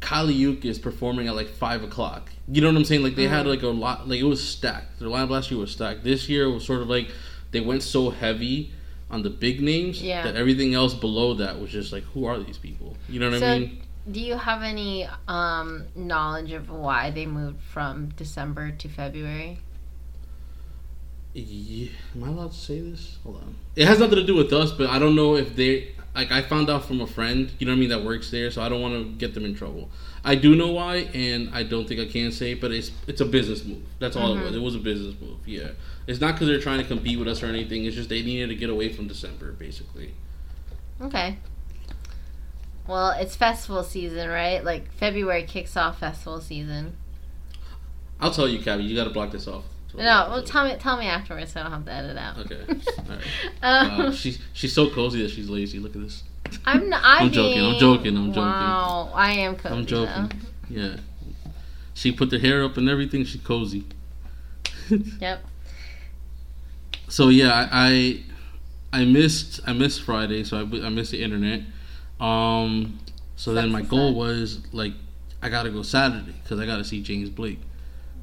Kali Uchis performing at like five o'clock. You know what I'm saying? Like they had Mhm. like a lot. Like it was stacked. Their lineup last year was stacked. This year was sort of like they went so heavy on the big names Yeah. that everything else below that was just like who are these people? You know what So- I mean? Do you have any um, knowledge of why they moved from December to February? Yeah, am I allowed to say this? Hold on. It has nothing to do with us, but I don't know if they like. I found out from a friend, you know what I mean, that works there, so I don't want to get them in trouble. I do know why, and I don't think I can say, but it's it's a business move. That's all Mhm. it was. It was a business move. Yeah, it's not because they're trying to compete with us or anything. It's just they needed to get away from December, basically. Okay. Well, it's festival season, right? Like February kicks off festival season. I'll tell you, Cabby. You got to block this off. No, well, tell me, tell me afterwards, so I don't have to edit out. Okay. All right. um, Wow, she's she's so cozy that she's lazy. Look at this. I'm, not, I'm, I'm joking, I'm joking, I'm joking. Wow, I am cozy. I'm joking. Though. Yeah. She put the hair up and everything. She cozy. Yep. So yeah, I, I I missed I missed Friday, so I, I missed the internet. Um, so then my goal was like I gotta go Saturday because I gotta see James Blake.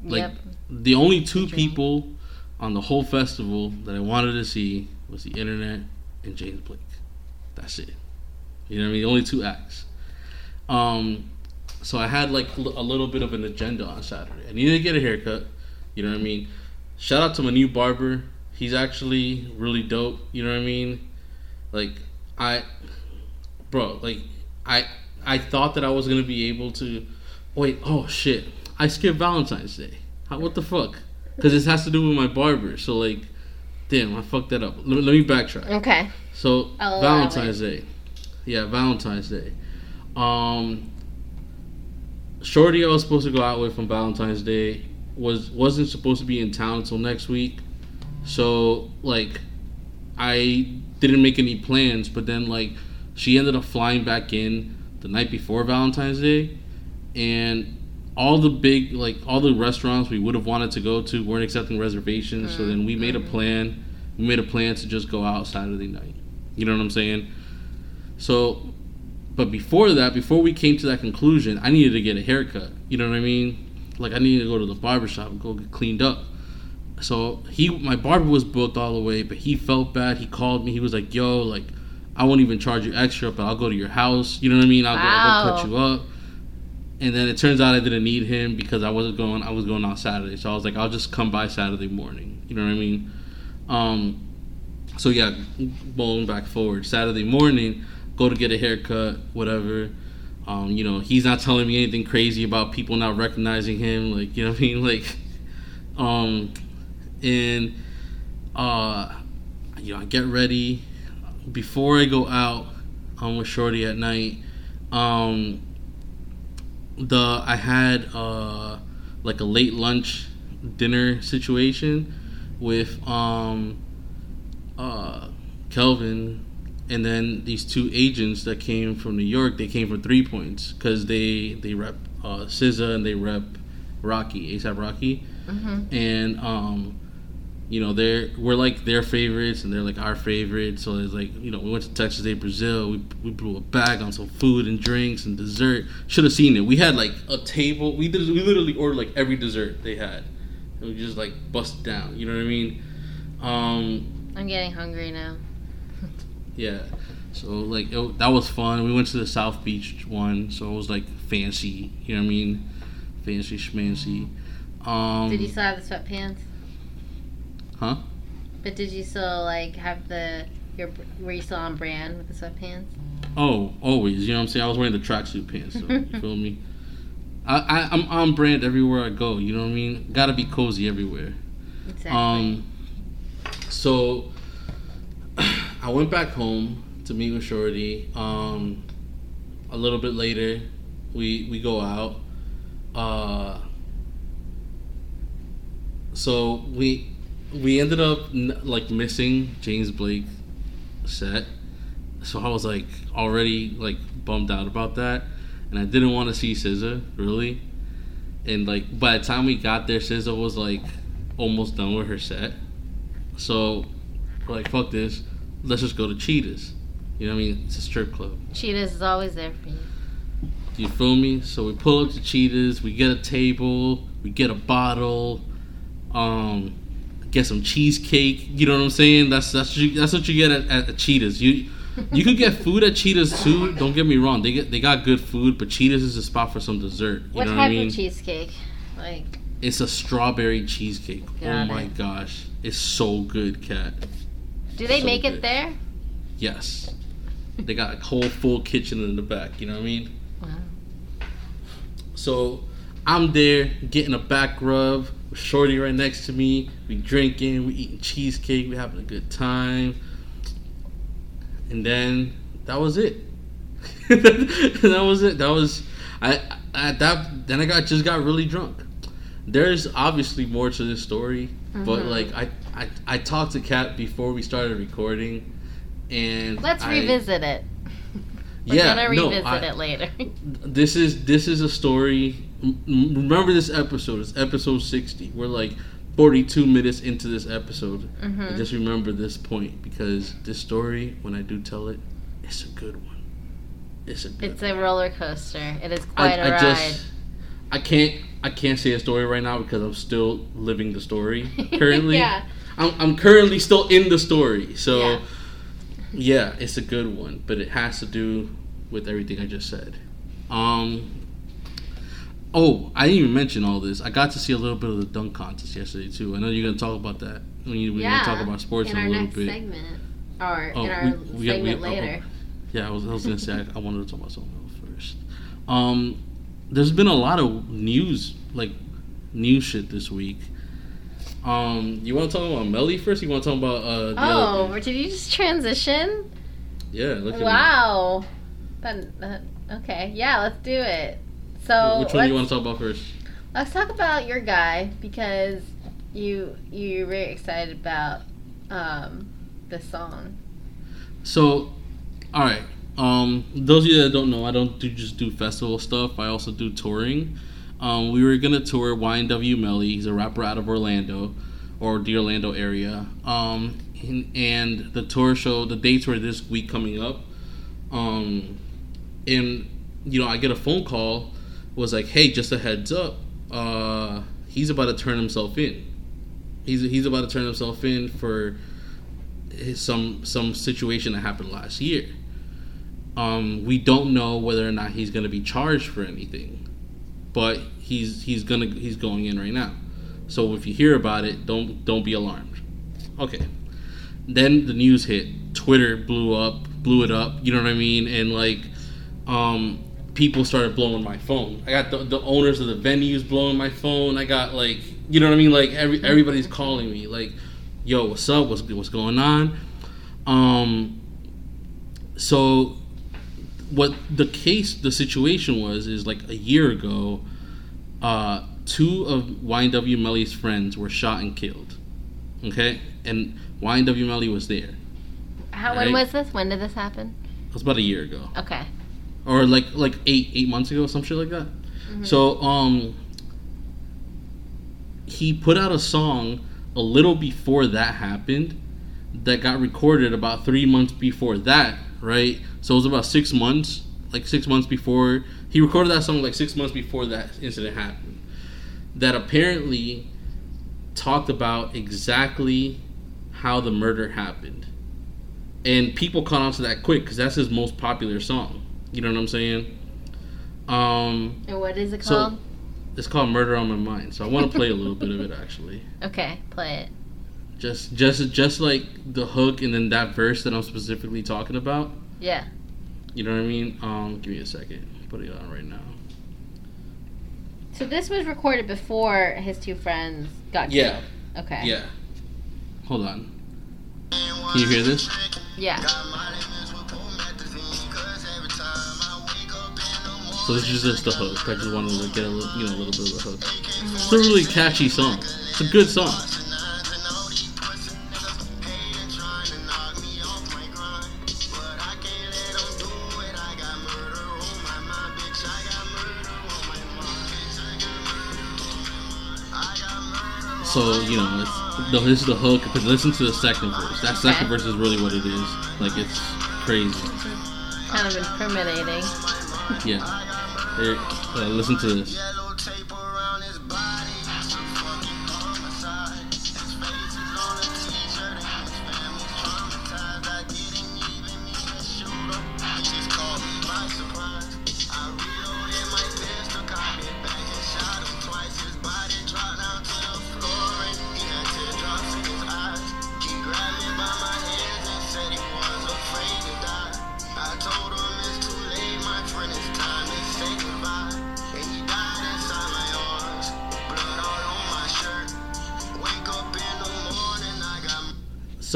Like yep. the only two people on the whole festival that I wanted to see was the internet and James Blake. That's it. You know what I mean? Only two acts. Um, so I had like a little bit of an agenda on Saturday. I needed to get a haircut. You know what I mean? Shout out to my new barber. He's actually really dope. You know what I mean? Like I, bro, like I I thought that I was gonna be able to. Wait, oh shit! I skipped Valentine's Day. How, what the fuck? Because this has to do with my barber. So like, damn, I fucked that up. Let, let me backtrack. Okay. So I'll Valentine's Day, yeah, Valentine's Day. Um, Shorty, I was supposed to go out with on Valentine's Day was wasn't supposed to be in town until next week. So like, I didn't make any plans. But then like, she ended up flying back in the night before Valentine's Day, and all the big like all the restaurants we would have wanted to go to weren't accepting reservations. So then we made a Mhm. plan. We made a plan to just go out Saturday night. You know what I'm saying? So, but before that, before we came to that conclusion, I needed to get a haircut. You know what I mean? Like I needed to go to the barber shop and go get cleaned up. So he, my barber was booked all the way, but he felt bad. He called me. He was like, "Yo, like, I won't even charge you extra, but I'll go to your house. You know what I mean? I'll, go, I'll go cut you up. And then it turns out I didn't need him because I wasn't going. I was going on Saturday, so I was like, I'll just come by Saturday morning. You know what I mean? Um, so yeah, bowling back forward. Saturday morning, go to get a haircut, whatever. Um, you know, he's not telling me anything crazy about people not recognizing him. Like, you know what I mean? Like, um, and uh, you know, I get ready before I go out. um, with Shorty at night. Um, the I had uh like a late lunch dinner situation with um uh Kelvin and then these two agents that came from New York they came from three points because they they rep uh SZA and they rep Rocky ASAP Rocky. Mm-hmm. and um you know they're we're like their favorites and they're like our favorites. So it's like you know we went to Texas de Brazil we, we blew a bag on some food and drinks and dessert. Should have seen it. We had like a table we did we literally ordered like every dessert they had. And we just like bust down you know what i mean? Um I'm getting hungry now. Yeah so like it, that was fun we went to the south beach one so it was like fancy you know what i mean fancy schmancy um Did you still have the sweatpants? huh But did you still like have the your were you still on brand with the sweatpants? Oh, always. You know what I'm saying? I was wearing the tracksuit pants. So, you feel me? I, I I'm on brand everywhere I go. You know what I mean? Got to be cozy everywhere. Exactly. Um. So I went back home to meet with Shorty. Um. A little bit later, we we go out. Uh. So we we ended up like missing James Blake set so I was like already like bummed out about that, and I didn't want to see SZA really. And like by the time we got there, SZA was like almost done with her set. So like, fuck this, let's just go to Cheetahs. You know what I mean? It's a strip club. Cheetahs is always there for you. Do you feel me? So we pull up to Cheetahs, we get a table, we get a bottle, um, get some cheesecake. You know what I'm saying? That's that's what you, that's what you get at, at, at Cheetahs. You you could get food at Cheetahs too. Don't get me wrong; they get they got good food, but Cheetahs is a spot for some dessert. You What know type what I mean? of cheesecake? Like It's a strawberry cheesecake. oh my it. gosh, it's so good, cat. Do they So make good. it there? Yes, they got a whole full kitchen in the back. You know what I mean? Wow. So I'm there getting a back rub. with Shorty right next to me. We drinking, we eating cheesecake, we having a good time. And then that was it. that was it. That was I at that then I got just got really drunk. There's obviously more to this story, but Mhm. like I, I I talked to Kat before we started recording and Let's I- revisit it. We're Yeah, gonna no, revisit I- it later. this is this is a story. Remember this episode? It's episode sixty. We're like forty-two minutes into this episode. Mhm. And just remember this point because this story, when I do tell it, it's a good one. It's a good. It's a roller coaster. It is quite I, a I ride. just I can't I can't say a story right now because I'm still living the story currently. yeah. I'm, I'm currently still in the story. So Yeah. yeah. it's a good one, but it has to do with everything I just said. Um Oh, I didn't even mention all this. I got to see a little bit of the dunk contest yesterday too. I know you're gonna talk about that when you when yeah. talk about sports in in, our a little next bit. segment, or Oh, in our we- we- we- segment oh, later. Yeah, I was, I was gonna say I, I wanted to talk about something else first. Um, there's been a lot of news, like news shit this week. Um, you want to talk about Melly first? You want to talk about uh? Oh, did you just transition? yeah. Look. Wow. That, that, okay, yeah, let's do it. So Which one do you want to talk about first? Let's talk about your guy because you you're very excited about um, the song. So, all right. Um, those of you that don't know, I don't do just do festival stuff. I also do touring. Um, we were gonna tour YNW Melly. He's a rapper out of Orlando, or the Orlando area. Um, and, and the tour show, the dates were this week coming up. Um, and you know, I get a phone call. Was like, hey, just a heads up. Uh, he's about to turn himself in. He's he's about to turn himself in for is some some situation that happened last year. Um, we don't know whether or not he's going to be charged for anything, but he's he's gonna he's going in right now. So if you hear about it, don't don't be alarmed. Okay. Then the news hit. Twitter blew up, blew it up. You know what I mean? And like, um, people started blowing my phone. I got the, the owners of the venues blowing my phone. I got like, you know what I mean? Like every everybody's calling me. Like, yo, what's up? What's what's going on? Um. So, what the case, the situation was, is like a year ago. Uh, two of YNW Melly's friends were shot and killed. Okay, and YNW Melly was there. How when was this? When did this happen? It was about a year ago, Okay. or like like eight eight months ago, some shit like that. So um, he put out a song a little before that happened that got recorded about three months before that, right? So it was about six months, like six months before he recorded that song, like six months before that incident happened. That apparently talked about exactly how the murder happened, and people caught on to that quick because that's his most popular song. You know what I'm saying? Um, And what is it called? So- it's called "Murder on My Mind," so I want to play a little bit of it actually. okay, play it. Just, just, just like the hook and then that verse that I'm specifically talking about. Yeah. You know what I mean? Um, give me a second. Put it on right now. So this was recorded before his two friends got Yeah. killed. Okay. Yeah. Hold on. Can you hear this? Yeah. So this is just the hook. I just wanted to get a little, you know, a little bit of the hook. It's a really catchy song. It's a good song. So you know, it's, the, this is the hook. But listen to the second verse. That second Okay. verse is really what it is. Like it's crazy. Kind of incriminating. Yeah. Here, uh, listen to this.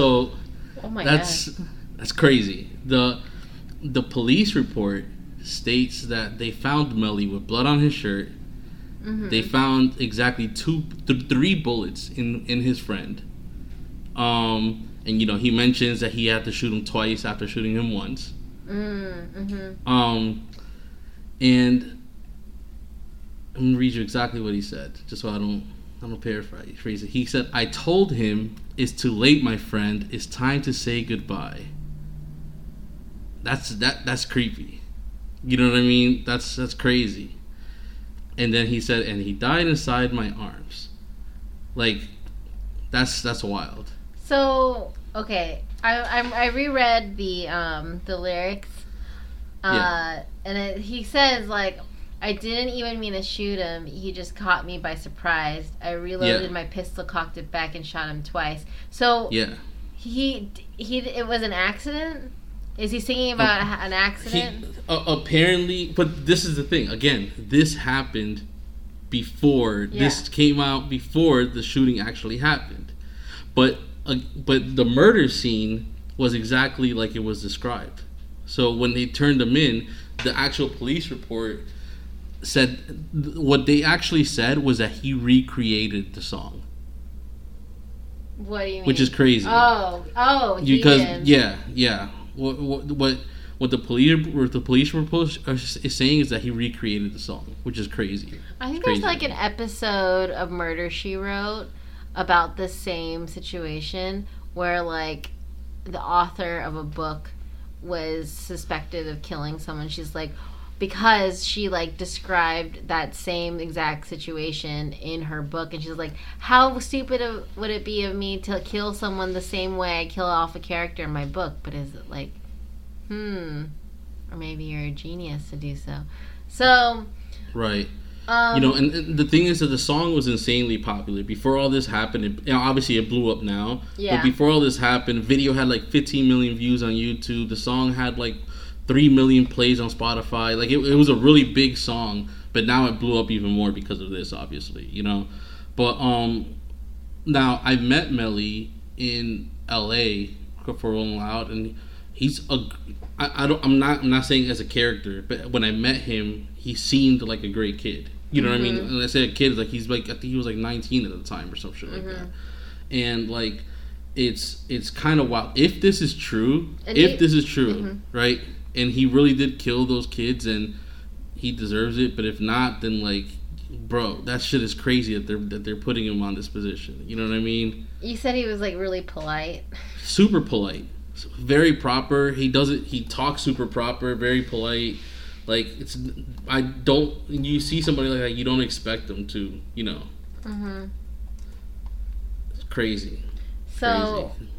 So Oh my that's god. that's crazy. The the police report states that they found Melly with blood on his shirt. Mhm. They found exactly two, th- three bullets in in his friend. Um, and you know he mentions that he had to shoot him twice after shooting him once. Mm, mm-hmm. Um, and I'm gonna read you exactly what he said, just so I don't I don't paraphrase it. He said, "I told him it's too late, my friend. It's time to say goodbye." That's that that's creepy. You know what I mean? That's that's crazy. And then he said, "And he died inside my arms." Like, that's that's wild. So okay, I I, I reread the um the lyrics, uh, Yeah. and it, he says like. I didn't even mean to shoot him. He just caught me by surprise. I reloaded Yeah. my pistol, cocked it back, and shot him twice. So Yeah. he he it was an accident. Is he singing about a- an He, accident? uh, apparently, but this is the thing. Again, this happened before. This came out before the shooting actually happened. But uh, but the murder scene was exactly like it was described. So when they turned him in, the actual police report said th- what they actually said was that he recreated the song, what do you mean? which is crazy. oh oh he because did. yeah, yeah. What what what what the police what the police report is saying is that he recreated the song, which is crazy. I think Crazy. there's like an episode of Murder She Wrote about the same situation where like the author of a book was suspected of killing someone. She's like, because she like described that same exact situation in her book and she's like how stupid of, would it be of me to kill someone the same way i kill off a character in my book but is it like hmm or maybe you're a genius to do so so Right. um you know, and, and the thing is that the song was insanely popular before all this happened. It, you know, obviously, it blew up now. Yeah. But before all this happened, video had like 15 million views on YouTube. The song had like three million plays on Spotify. Like it, it was a really big song. But now it blew up even more because of this, obviously. You know. But um, now I met Melly in L.A. for Rolling Loud, and he's a. I, I don't. I'm not. I'm not saying as a character, but when I met him, he seemed like a great kid. You know what I mean? Mm-hmm. And I say a kid, like he's like I think he was like 19 at the time or some shit like Mm-hmm. that. And like, it's it's kind of wild. If this is true, And if you- this is true, Mhm. right? And he really did kill those kids, and he deserves it. But if not, then like, bro, that shit is crazy that they're that they're putting him on this position. You know what I mean? you said he was like really polite super polite, very proper. He does it. He talks super proper, very polite. Like it's, I don't. You see somebody like that, you don't expect them to. You know, mm-hmm. it's crazy. so crazy.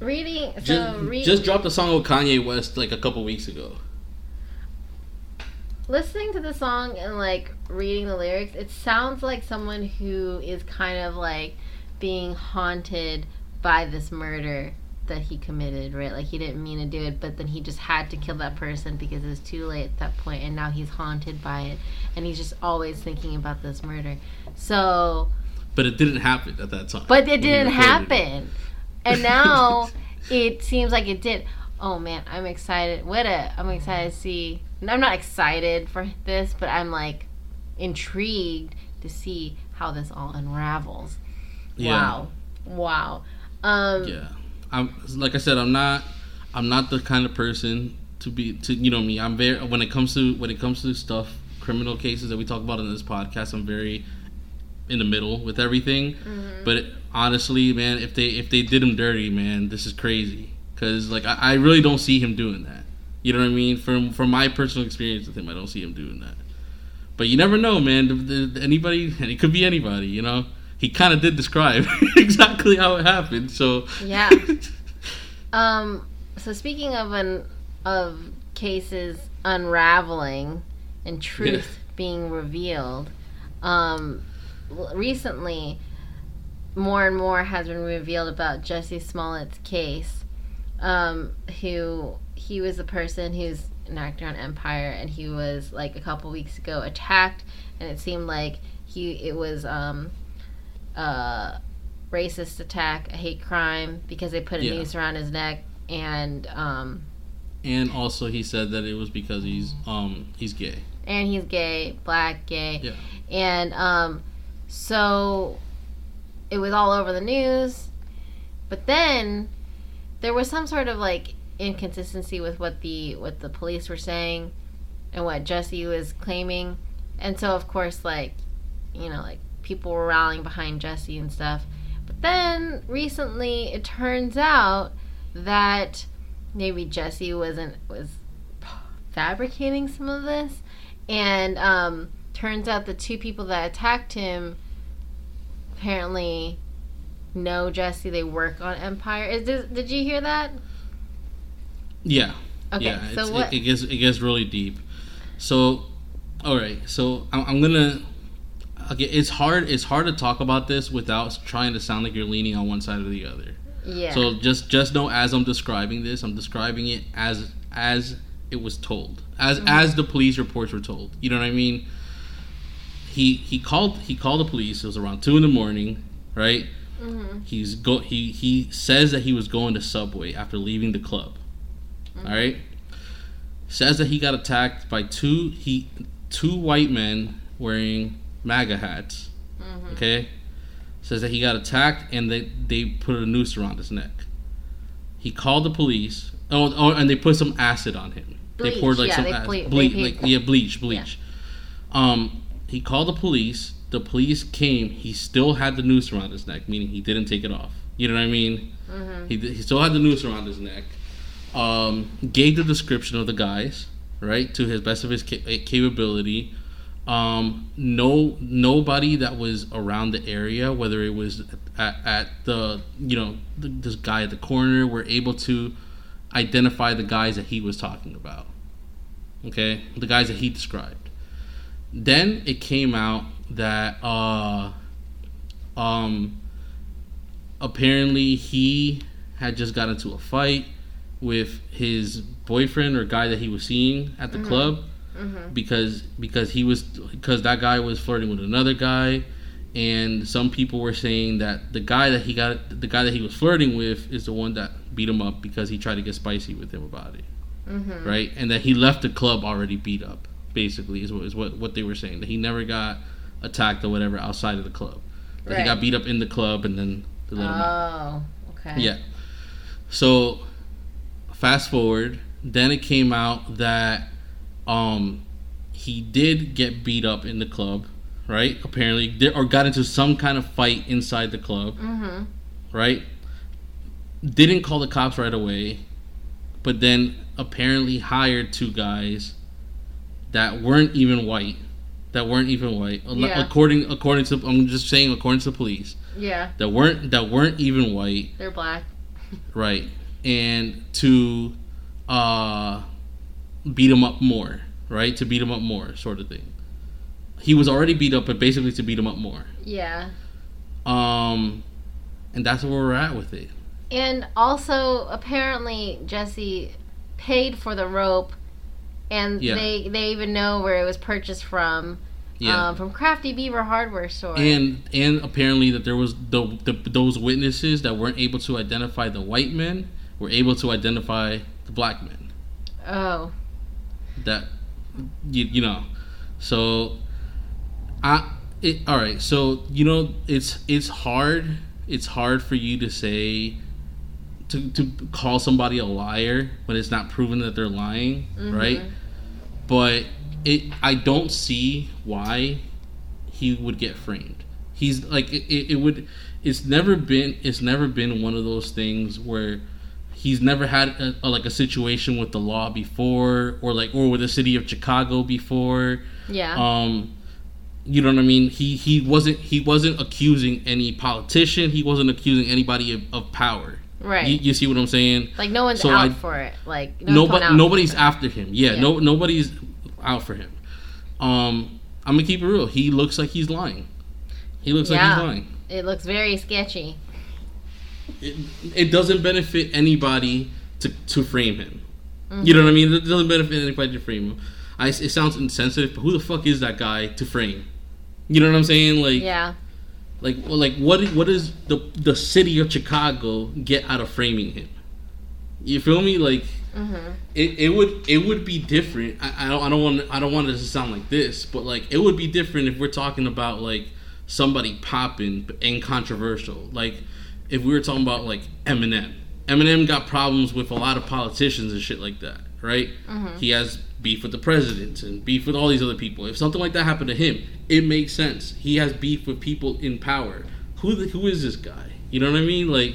Reading so Just, just dropped a song with Kanye West like a couple weeks ago. listening to the song and like reading the lyrics, it sounds like someone who is kind of like being haunted by this murder that he committed, right? Like he didn't mean to do it, but then he just had to kill that person because it was too late at that point, and now he's haunted by it, and he's just always thinking about this murder. So, But it didn't happen at that time. but it didn't happen. it. And now it seems like it did. Oh man, I'm excited. What a I'm excited to see. I'm not excited for this, but I'm like intrigued to see how this all unravels. Yeah. Wow. Wow. Um Yeah, I'm like I said, I'm not, I'm not the kind of person to be to you know me. I'm very when it comes to when it comes to stuff, criminal cases that we talk about in this podcast. I'm very in the middle with everything. Mm-hmm. But honestly, man, if they if they did him dirty, man, this is crazy. Cause like I, I really don't see him doing that. You know what I mean? From from my personal experience with him, I don't see him doing that. But you never know, man. The- the- Anybody, and it could be anybody. You know, he kind of did describe exactly how it happened. So Yeah. Um so speaking of an of cases unraveling and truth being revealed, um recently more and more has been revealed about Jussie Smollett's case. Um who he was a person who's an actor on Empire and he was like a couple weeks ago attacked and it seemed like he it was um uh racist attack, a hate crime because they put a Yeah. noose around his neck and um and also he said that it was because he's um he's gay. and he's gay, black, gay. Yeah. And um so it was all over the news. But then there was some sort of like inconsistency with what the what the police were saying and what Jussie was claiming. And so of course like you know like people were rallying behind Jussie and stuff. But then recently it turns out that maybe Jussie wasn't was fabricating some of this and um turns out the two people that attacked him apparently know Jussie they work on Empire. Is this, did you hear that? Yeah. Okay, yeah. so it's- what It, it gets it gets really deep. So, all right. So I'm, I'm gonna. Okay, it's hard. It's hard to talk about this without trying to sound like you're leaning on one side or the other. Yeah. So just just know as I'm describing this, I'm describing it as as it was told, as Mm-hmm. as the police reports were told. You know what I mean? He he called he called the police. It was around two in the morning, right? Mhm. He's go he he says that he was going to Subway after leaving the club. Mm-hmm. All right. Says that he got attacked by two he two white men wearing MAGA hats. Mhm. Okay. Says that he got attacked and they they put a noose around his neck. He called the police. Oh, oh and they put some acid on him. they poured like yeah, some acid, ble- bleach, like yeah, bleach, bleach. Um, he called the police. The police came. He still had the noose around his neck, meaning he didn't take it off. You know what I mean? Mhm. He, he still had the noose around his neck. Um, gave the description of the guys, right, to his best of his ca- eh, capability. Um, no, nobody that was around the area, whether it was at, at the you know th this guy at the corner, were able to identify the guys that he was talking about. Okay, the guys that he described. Then it came out that uh, um, apparently he had just got into a fight with his boyfriend or guy that he was seeing at the club because because he was because that guy was flirting with another guy and some people were saying that the guy that he got the guy that he was flirting with is the one that beat him up because he tried to get spicy with him about it. Mm-hmm. right? And that he left the club already beat up basically is what is what, what they were saying that he never got attacked or whatever outside of the club that he got beat up in the club and then they let him out Oh, okay. yeah. So fast forward, then it came out that um he did get beat up in the club, right? Apparently, or got into some kind of fight inside the club, Mm-hmm. right? Didn't call the cops right away, but then apparently hired two guys that weren't even white. That weren't even white. Yeah. According according to I'm just saying according to the police Yeah, that weren't that weren't even white. they're black. Right. And to uh beat him up more, right? To beat him up more, sort of thing. He was already beat up, but basically to beat him up more. Yeah. Um and that's where we're at with it. And also, apparently, Jussie paid for the rope, and Yeah. they they even know where it was purchased from. Yeah. Um, from Crafty Beaver Hardware Store. and and apparently that there was the, the those witnesses that weren't able to identify the white men were able to identify the black men. oh, that you, you know so i it all right so you know it's it's hard it's hard for you to say to to call somebody a liar when it's not proven that they're lying right? But it i don't see why he would get framed. He's like it, it, it would it's never been it's never been one of those things where he's never had a, a, like a situation with the law before or like or with the city of chicago before. Yeah. um you know what i mean? He he wasn't he wasn't accusing any politician. He wasn't accusing anybody of, of power right. you, you see what i'm saying like, no one's so out I- for it. Like, no nobody nobody's after him yeah, Yeah. no nobody's out for him um i'm gonna keep it real he looks like he's lying he looks like he's lying It looks very sketchy. it, it doesn't benefit anybody to, to frame him. You know what I mean? It doesn't benefit anybody to frame him. I, it sounds insensitive, but who the fuck is that guy to frame? You know what I'm saying? Like, Yeah. Like, well, like, what what does the the city of Chicago get out of framing him? You feel me? Like, Mm-hmm. it, it would it would be different. I, I don't I don't want I don't want it to sound like this, but like it would be different if we're talking about like somebody popping and controversial. Like if we were talking about like Eminem. Eminem got problems with a lot of politicians and shit like that, right? He has beef with the president and beef with all these other people. If something like that happened to him, it makes sense. He has beef with people in power. Who the, who is this guy? You know what I mean? Like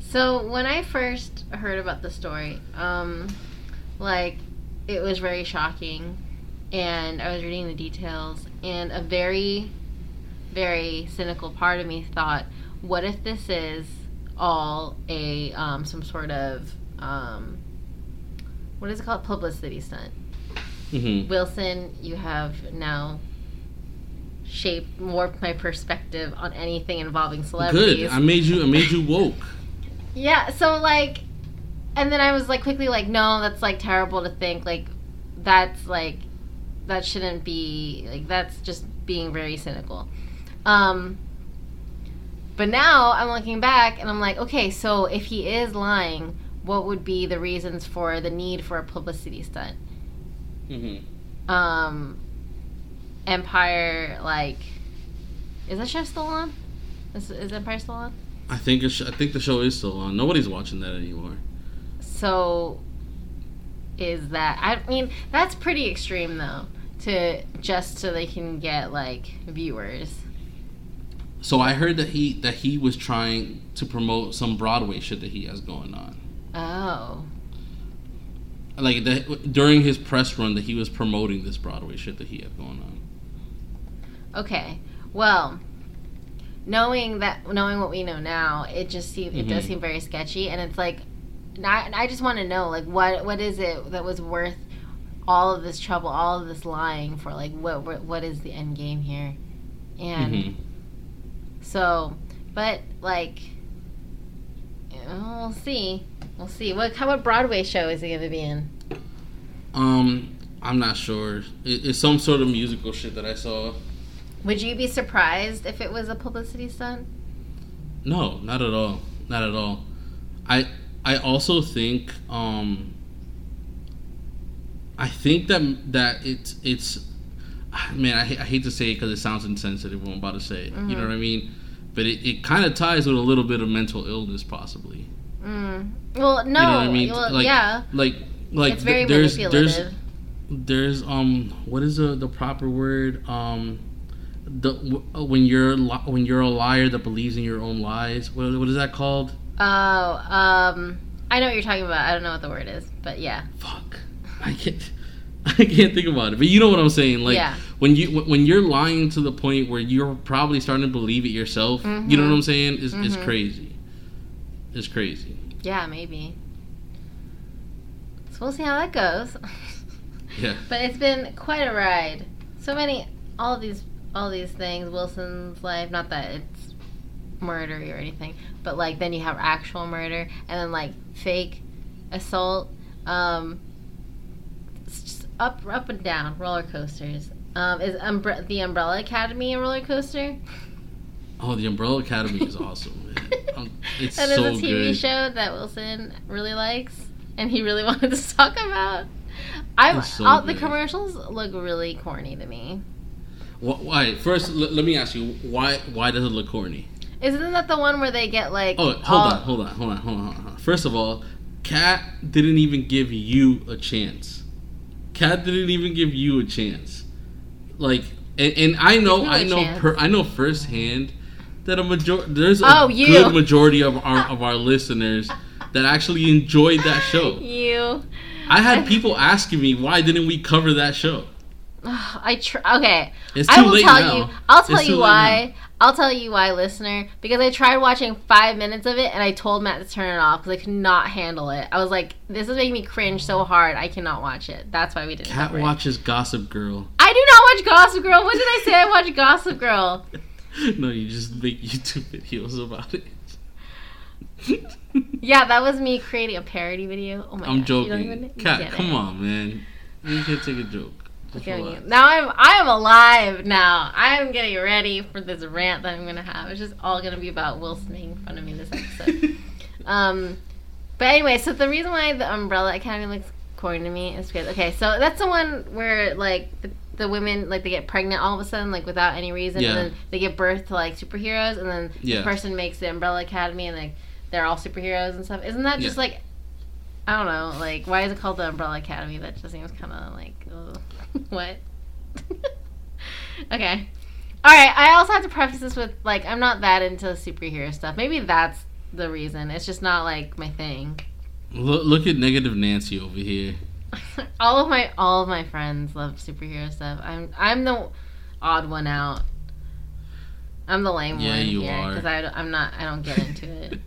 So when I first heard about the story, um, like it was very shocking, and I was reading the details, and a very, very cynical part of me thought, what if this is all a um, some sort of um, what is it called publicity stunt? mhm. Wilson, you have now shaped warped my perspective on anything involving celebrities. good. I made you I made you woke. Yeah, so like and then I was like quickly like, no, that's like terrible to think. Like that's like that shouldn't be like that's just being very cynical. Um but now I'm looking back and I'm like, okay, so if he is lying, what would be the reasons for the need for a publicity stunt? Mm-hmm. Um Empire like is that show still on? Is, is Empire still on? I think it's, I think the show is still on. Nobody's watching that anymore. So is that I mean that's pretty extreme though to just so they can get like viewers. So I heard that he that he was trying to promote some Broadway shit that he has going on. Oh. like the, during his press run that he was promoting this Broadway shit that he had going on. Okay. Well, knowing that, knowing what we know now, it just seems it does Mhm. seem very sketchy, and it's like, I, I just want to know, like, what what is it that was worth all of this trouble, all of this lying for? Like, what what, what is the end game here? And Mhm. so, but like, we'll see. We'll see. What how what Broadway show is he going to be in? Um, I'm not sure. It, it's some sort of musical shit that I saw. Would you be surprised if it was a publicity stunt? No, not at all. Not at all. I I also think um I think that that it's it's man I, I hate to say it because it sounds insensitive what I'm about to say. It. You know Mhm. what I mean? But it, it kind of ties with a little bit of mental illness possibly. Mm. Well, no. You know what I mean? Well, like, yeah. Like like it's very th- there's manipulative. there's there's um what is the the proper word um the w- when you're li- when you're a liar that believes in your own lies what, what is that called Oh, um, I know what you're talking about. I don't know what the word is, but yeah. fuck i can't i can't think about it but you know what i'm saying like Yeah. when you when- you're lying to the point where you're probably starting to believe it yourself you know Mhm. what i'm saying it's, it's Mhm. crazy it's crazy Yeah, maybe. So we'll see how that goes. yeah but it's been quite a ride. So many, all of these, all these things. Wilson's life. Not that it's murder or anything, but like then you have actual murder, and then like fake assault. Um, it's just up, up and down roller coasters. Um, is Umbre- the Umbrella Academy a roller coaster? oh the umbrella academy is awesome man. Um, it's That so is a TV good show that Wilson really likes, and he really wanted to talk about. I so all, the commercials look really corny to me. Why first l- let me ask you why why does it look corny Isn't that the one where they get like? Oh, hold all- on, hold on, hold on, hold on, hold on. First of all, Kat didn't even give you a chance. Kat didn't even give you a chance. Like, and, and I know, I know, per, I know firsthand that a major there's a Oh, good majority of our of our listeners that actually enjoyed that show. You, I had people asking me why didn't we cover that show. I tr- okay. It's I will late tell now. you. I'll tell It's you why. I'll tell you why, listener. Because I tried watching five minutes of it, and I told Matt to turn it off because I could not handle it. I was like, "This is making me cringe so hard. I cannot watch it." That's why we didn't. It. watches Gossip Girl. I do not watch Gossip Girl. When did I say I watch Gossip Girl? no, you just make YouTube videos about it. Yeah, that was me creating a parody video. Oh my I'm gosh, joking. even Kat, come it. on, man. You can't take a joke. Now I'm I am alive now. I am getting ready for this rant that I'm gonna have. It's just all gonna be about Wilson making fun of me this episode. um, but anyway, so the reason why the Umbrella Academy looks corny to me is because okay, so that's the one where like the, the women like they get pregnant all of a sudden like without any reason, Yeah. and then they give birth to like superheroes, and then Yeah. the person makes the Umbrella Academy, and like they're all superheroes and stuff. Isn't that just Yeah. like I don't know, like why is it called the Umbrella Academy? That just seems kind of like what? okay. All right. I also have to preface this with like I'm not that into superhero stuff. Maybe that's the reason. It's just not like my thing. Look, look at negative Nancy over here. all of my all of my friends love superhero stuff. I'm I'm the odd one out. I'm the lame one. Yeah, one you here are. because I'm not I don't get into it.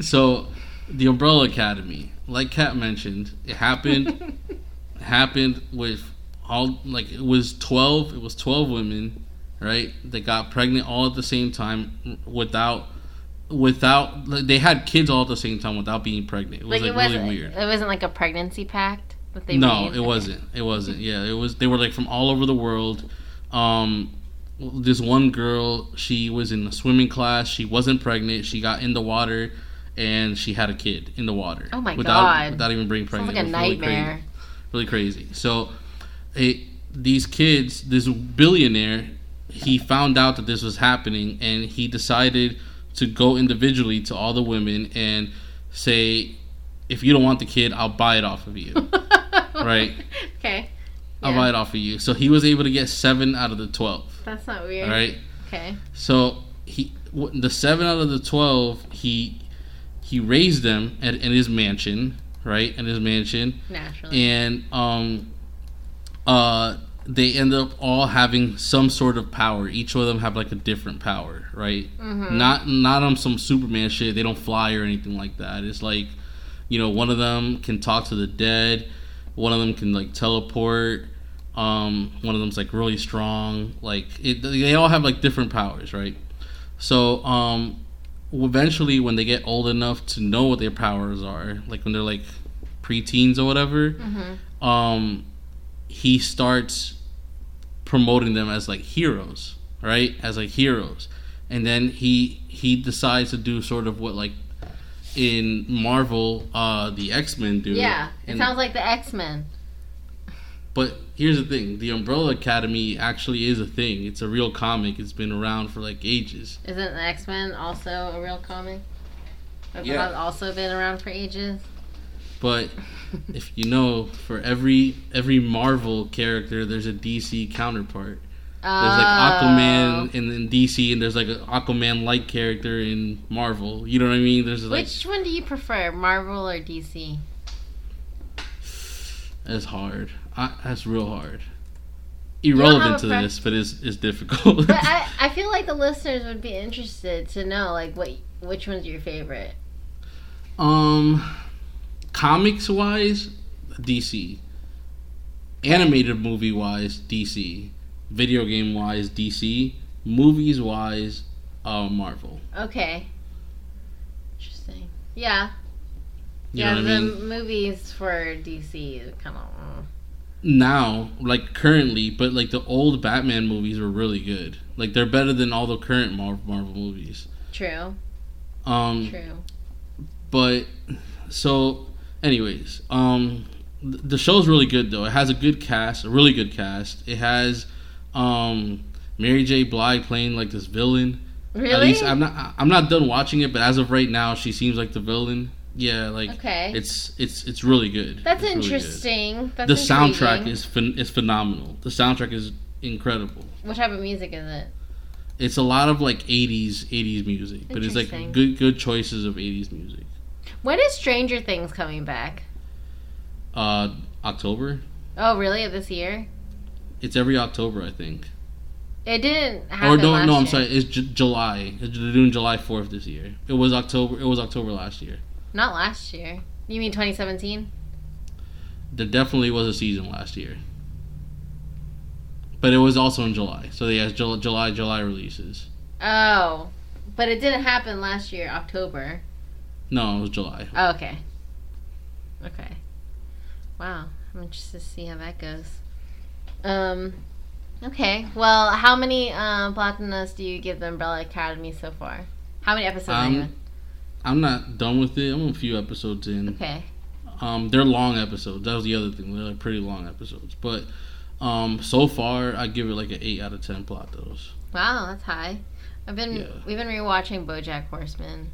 so, the Umbrella Academy, like Kat mentioned, it happened happened with all like it was 12 it was 12 women right they got pregnant all at the same time without without like, they had kids all at the same time without being pregnant it was like like, it really weird it wasn't like a pregnancy pact that they no made. it wasn't it wasn't yeah it was they were like from all over the world um this one girl she was in a swimming class she wasn't pregnant she got in the water and she had a kid in the water Oh my without, God. without even being Sounds pregnant like a It was really crazy nightmare. really crazy. So, it, these kids, this billionaire, he found out that this was happening, and he decided to go individually to all the women and say, "If you don't want the kid, I'll buy it off of you. Right. Okay. I'll Yeah. buy it off of you." So he was able to get seven out of the twelve. That's not weird. Right. Okay. So he, the seven out of the twelve, he he raised them at in his mansion right, in his mansion, Naturally. and um, uh, they end up all having some sort of power. Each of them have like a different power, right? Mm-hmm. Not not on some Superman shit. They don't fly or anything like that. It's like, you know, one of them can talk to the dead. One of them can like teleport. Um, one of them's like really strong. Like it, they all have like different powers, right? So um, eventually, when they get old enough to know what their powers are, like when they're like preteens or whatever, Mm-hmm. um, he starts promoting them as like heroes, right? As like heroes, and then he he decides to do sort of what like in Marvel, uh, the X Men do. yeah, it And- sounds like the X Men. But here's the thing: the Umbrella Academy actually is a thing. It's a real comic. It's been around for like ages. Isn't the X Men also a real comic? Has Yeah. it also been around for ages? But if you know, for every every Marvel character, there's a DC counterpart. There's like Oh. Aquaman in, in DC, and there's like an Aquaman-like character in Marvel. You know what I mean? There's like Which one do you prefer, Marvel or DC? it's hard. I, that's real hard. Irrelevant to this, but it's it's difficult. But I, I feel like the listeners would be interested to know like what which one's your favorite. um, comics wise, DC. Animated movie wise, DC. Video game wise, DC. Movies wise, uh, Marvel. Okay. Interesting. Yeah. You yeah, the I mean? movies for DC kind of. now, like currently, but like the old Batman movies were really good. Like they're better than all the current Marvel movies. True. Um, True. but so, anyways, um, th- the show's really good though. It has a good cast, a really good cast. It has um Mary J. Blige playing like this villain. Really? At least I'm not I'm not done watching it, but as of right now, she seems like the villain. Yeah, like okay. it's it's it's really good. That's It's really good. interesting. That's the soundtrack intriguing. is phen- is phenomenal. The soundtrack is incredible. What type of music is it? It's a lot of like 80s 80s music, but it's like good good choices of 80s music. When is Stranger Things coming back? Uh October. Oh, really? This year? It's every October, I think. It didn't happen. or no, last no, I'm year. sorry. It's J- July. They're doing July 4th this year. It was October. It was October last year. Not last year. You mean 2017? There definitely was a season last year. But it was also in July. So they has July, July, July releases. Oh, but it didn't happen last year, October. No, it was July. Oh, okay. Okay. Wow. I'm interested to see how that goes. Um. Okay. Well, how many um, platinas do you give the Umbrella Academy so far? How many episodes are you in? Um, I'm not done with it. I'm a few episodes in. Okay. Um, they're long episodes. That was the other thing. They're like pretty long episodes. But um, so far, I give it like an eight out of ten plot. Those. Wow, that's high. I've been Yeah. we've been rewatching BoJack Horseman.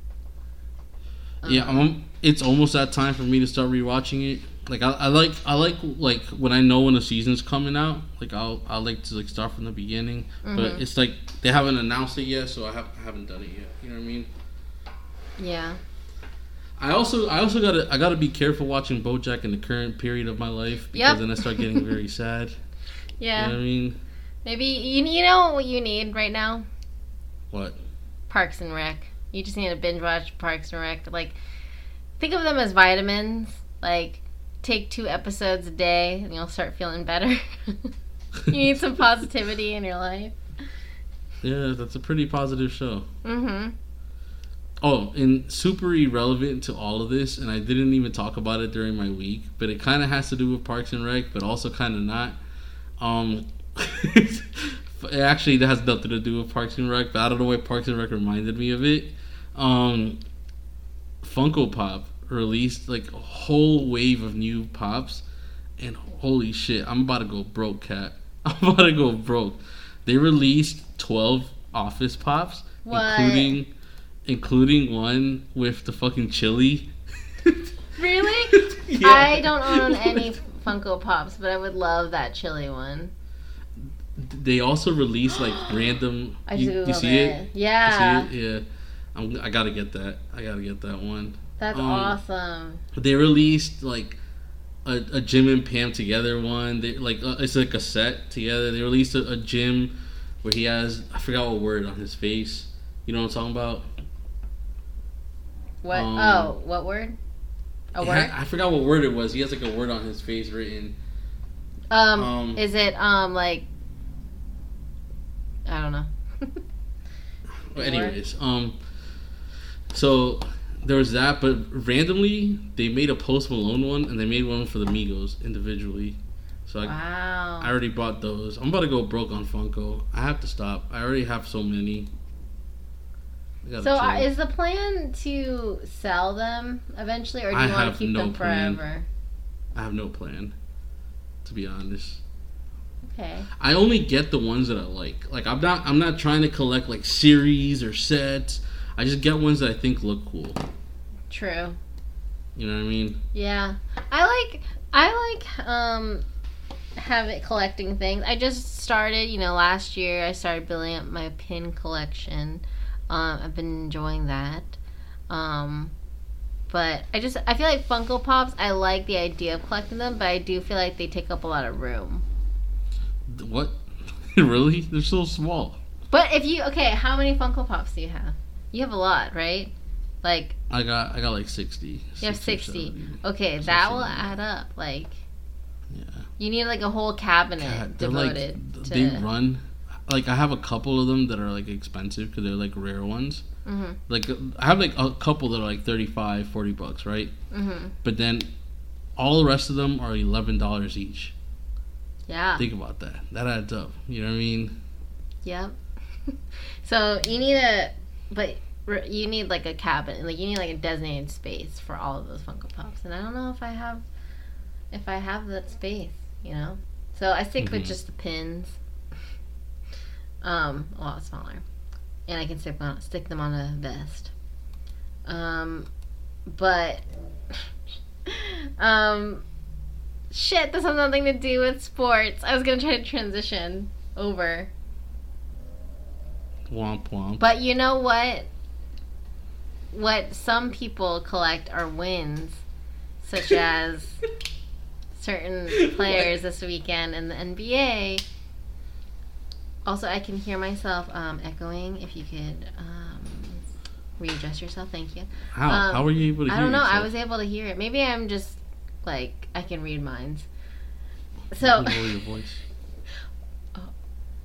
Yeah, Um, I'm, it's almost that time for me to start rewatching it. Like I, I like I like like when I know when a season's coming out. Like I'll I like to like start from the beginning. But Mhm. it's like they haven't announced it yet, so I, have, I haven't done it yet. You know what I mean? Yeah. I also I also gotta I gotta be careful watching BoJack in the current period of my life because Yep. then I start getting very sad. Yeah. You know what I mean? Maybe you you know what you need right now? What? Parks and Rec. You just need to binge watch Parks and Rec. Like, think of them as vitamins. Like, take two episodes a day and you'll start feeling better. you need some positivity in your life. Yeah, that's a pretty positive show. Mm-hmm. Oh, and super irrelevant to all of this, and I didn't even talk about it during my week, but it kind of has to do with Parks and Rec, but also kind of not. Um, it actually has nothing to do with Parks and Rec, but I don't know why Parks and Rec reminded me of it. Um, Funko Pop released like a whole wave of new pops, and holy shit, I'm about to go broke, cat. I'm about to go broke. They released 12 Office Pops, What? including including one with the fucking chili. Really? Yeah. I don't own any Funko Pops, but I would love that chili one. They also released like random. I you, do you see it. it? Yeah. See it? Yeah. I'm, I gotta get that. I gotta get that one. That's Um, awesome. They released like a, a Jim and Pam together one. They like uh, it's like a set together. They released a, a Jim where he has I forgot what word on his face. You know what I'm talking about? What? um, oh, what word? A word? ha- I forgot what word it was. He has like a word on his face written. Um, um, is it um like? I don't know. Anyways, um, so there was that, but randomly they made a Post Malone one and they made one for the Migos individually. So I, wow. I already bought those. I'm about to go broke on Funko. I have to stop. I already have so many. So uh, chill. is the plan to sell them eventually, or do I you want to keep no them plan. forever? I have no plan, to be honest. Okay. I only get the ones that I like. Like I'm not I'm not trying to collect like series or sets. I just get ones that I think look cool. True. You know what I mean? Yeah. I like I like um have it collecting things. I just started, you know, last year I started building up my pin collection. Um I've been enjoying that. Um but I just I feel like Funko Pops, I like the idea of collecting them, but I do feel like they take up a lot of room. What? really? They're so small. But if you okay, how many Funko Pops do you have? You have a lot, right? Like I got I got like sixty. You have 60 or 60. 70. okay, that will add up. Like Yeah. you need like a whole cabinet God, they're like to. they run. Like I have a couple of them that are like expensive because they're like rare ones. Mhm. Like I have like a couple that are like 35, 40 bucks, right? Mhm. But then all the rest of them are eleven dollars each. Yeah. Think about that. That adds up. You know what I mean? Yep. so you need a, but you need like a cabin, Like you need like a designated space for all of those Funko Pops, and I don't know if I have, if I have that space. You know. So I stick with Mhm. just the pins. Um, a lot smaller, and I can stick on stick them on a vest. Um, but um, shit, this has nothing to do with sports. I was gonna try to transition over. Womp womp. But you know what? What some people collect are wins, such as certain players this weekend in the NBA. Also, I can hear myself um, echoing. If you could um, readjust yourself, thank you. How? um, How were you able to I don't know. I was able to hear it. Maybe I'm just like I can read minds. You So, lower your voice.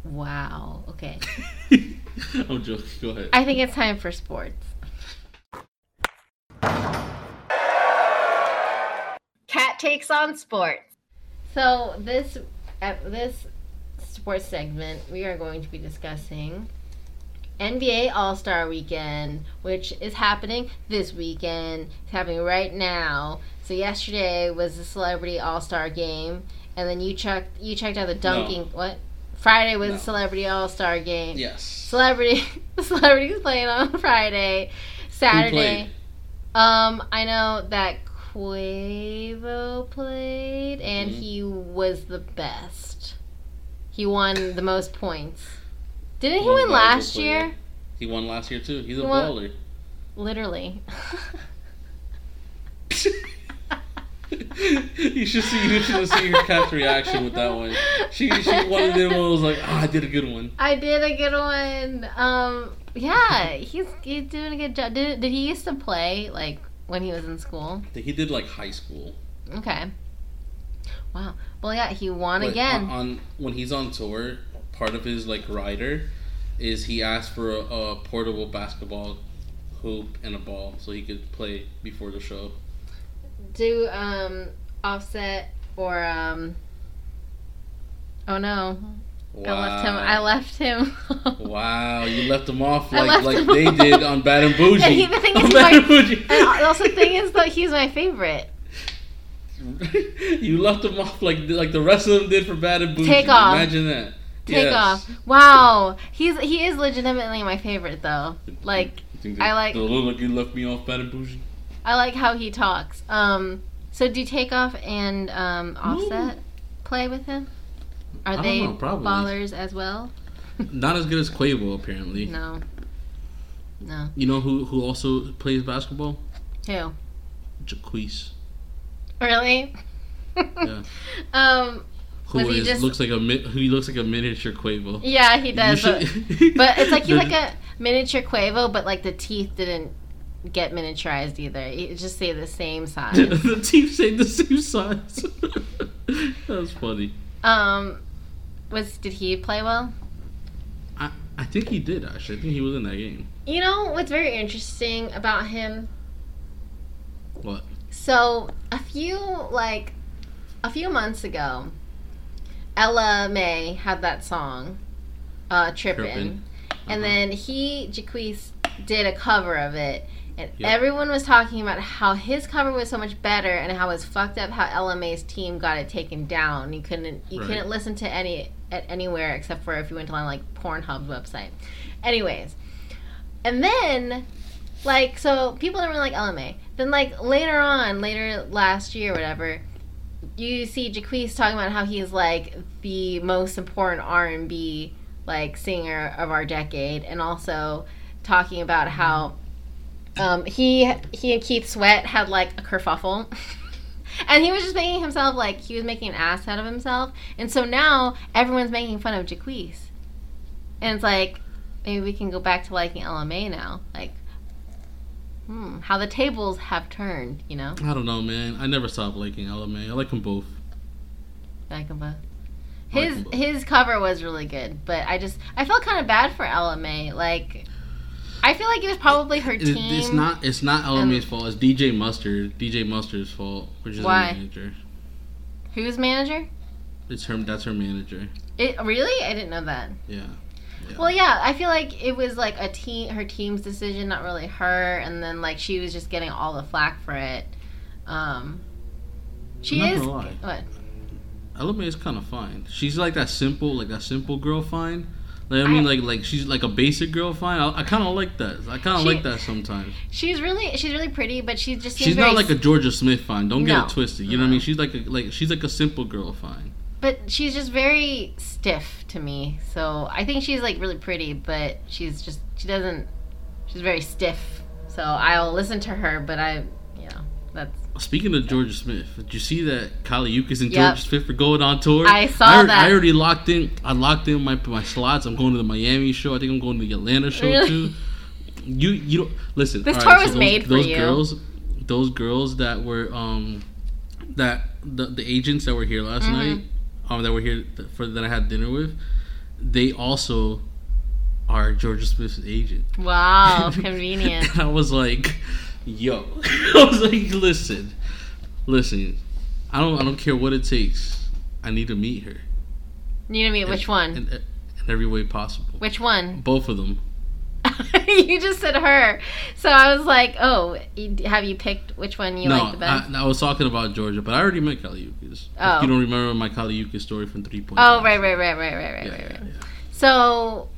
wow. Okay. I'm joking. Go ahead. I think it's time for sports. Cat takes on sports. So this at this sports segment, we are going to be discussing NBA All Star Weekend, which is happening this weekend. It's happening right now. So yesterday was the Celebrity All Star Game, and then you checked you checked out the dunking. What? Friday was No. the Celebrity All Star Game yes. celebrity celebrities playing on Friday. Saturday. Um, I know that Quavo played and Mhm. he was the best. He won the most points. Didn't he Well, win last player. year? He won last year too. He's a won- baller. Literally. you should see. You should have seen her cat's reaction with that one. She she one of them was like, "Ah, I did a good one." I did a good one. Um, yeah, he's he's doing a good job. Did did he used to play like when he was in school? He did like high school. Okay. Wow. Well, yeah, he won But again. On, on when he's on tour, part of his like rider is he asked for a, a portable basketball hoop and a ball so he could play before the show. Do um offset or um oh no Wow. i left him i left him Wow, you left him off like like they off. did on Bad and Bougie. And he- the thing is, Bad like- and Bougie. and also the thing is though he's my favorite you left him off like like the rest of them did for Bad and Bougie. Take off. Imagine that. take Yes. off wow he's he is legitimately my favorite though like I like- the look like you left me off Bad and Bougie. I like how he talks um so do takeoff and um offset play with him are they know, probably. ballers as well Not as good as Quavo apparently. no no You know who who also plays basketball? who Jacquees. Really? Yeah. um. Who he just- looks like a who looks like a miniature Quavo. Yeah, he does. But, should- but it's like he's like a miniature Quavo, but like the teeth didn't get miniaturized either. It just say the same size. the teeth say the same size. that was funny. um, was did he play well? I, I think he did actually. I think he was in that game. You know what's very interesting about him? What? So a few like a few months ago, Ella Mai had that song, uh, "Trippin',", Trippin'. and Uh-huh. then he Jacquees did a cover of it, and Yep. everyone was talking about how his cover was so much better, and how it was fucked up how Ella Mai's team got it taken down. You couldn't you Right. couldn't listen to any at anywhere except for if you went to like Pornhub's website. Anyways, and then like so people don't really like Ella Mai. Then like later on, later last year, or whatever, you see Jacquees talking about how he's like the most important R and B like singer of our decade, and also talking about how um, he he and Keith Sweat had like a kerfuffle. And he was just making himself like he was making an ass out of himself, and so now everyone's making fun of Jacquees, and it's like maybe we can go back to liking Ella Mai now, like hmm, how the tables have turned, you know. I don't know, man. I never stopped liking Ella Mai. I like them both. Like him both. I like His them both. his cover was really good, but I just I felt kind of bad for Ella Mai. Like, I feel like it was probably her It- team. it's not. It's not Ella Mai's fault. It's DJ Mustard. DJ Mustard's fault, which is Why? her manager. Who's manager? It's her. That's her manager. It really? I didn't know that. Yeah. Yeah. Well, yeah, I feel like it was like a team, her team's decision, not really her, and then like she was just getting all the flack for it. Um, she not is what? Ella Mai is kind of fine. She's like that simple, like that simple girl fine. Like I mean, I- like like she's like a basic girl fine. I, I kind of like that. I kind of like that sometimes. She's really she's really pretty, but she just She's not like a Jorja Smith fine. Don't get it twisted. You know what I mean? She's like a like she's like a simple girl fine. but she's just very stiff to me. So I think she's like really pretty, but she's just she doesn't she's very stiff. So I'll listen to her, but I you know that's Speaking of Jorja Smith, did you see that Kali Uchis and Yep. Jorja Smith are going on tour? I saw I, already- that. I already locked in. I locked in my my slots. I'm going to the Miami show. I think I'm going to the Atlanta show Really? too. You you don't listen. This tour was those, made for those you. girls. Those girls that were um that the the agents that were here last Mhm. night, um that were here for that I had dinner with, they also are Jorja Smith's agent. wow convenient. I was like, yo. I was like, listen, listen. I don't I don't care what it takes. I need to meet her. Need to meet which one? In, uh, in every way possible. Which one? Both of them. you just said her. So I was like, oh, have you picked which one you no, like the best? I, I was talking about Jorja, but I already met Kali Uchis. Oh. If you oh. don't remember my Kali Uchis story from Three Point. oh, right, right, right, right, right, right, Yeah, right, right. yeah. So,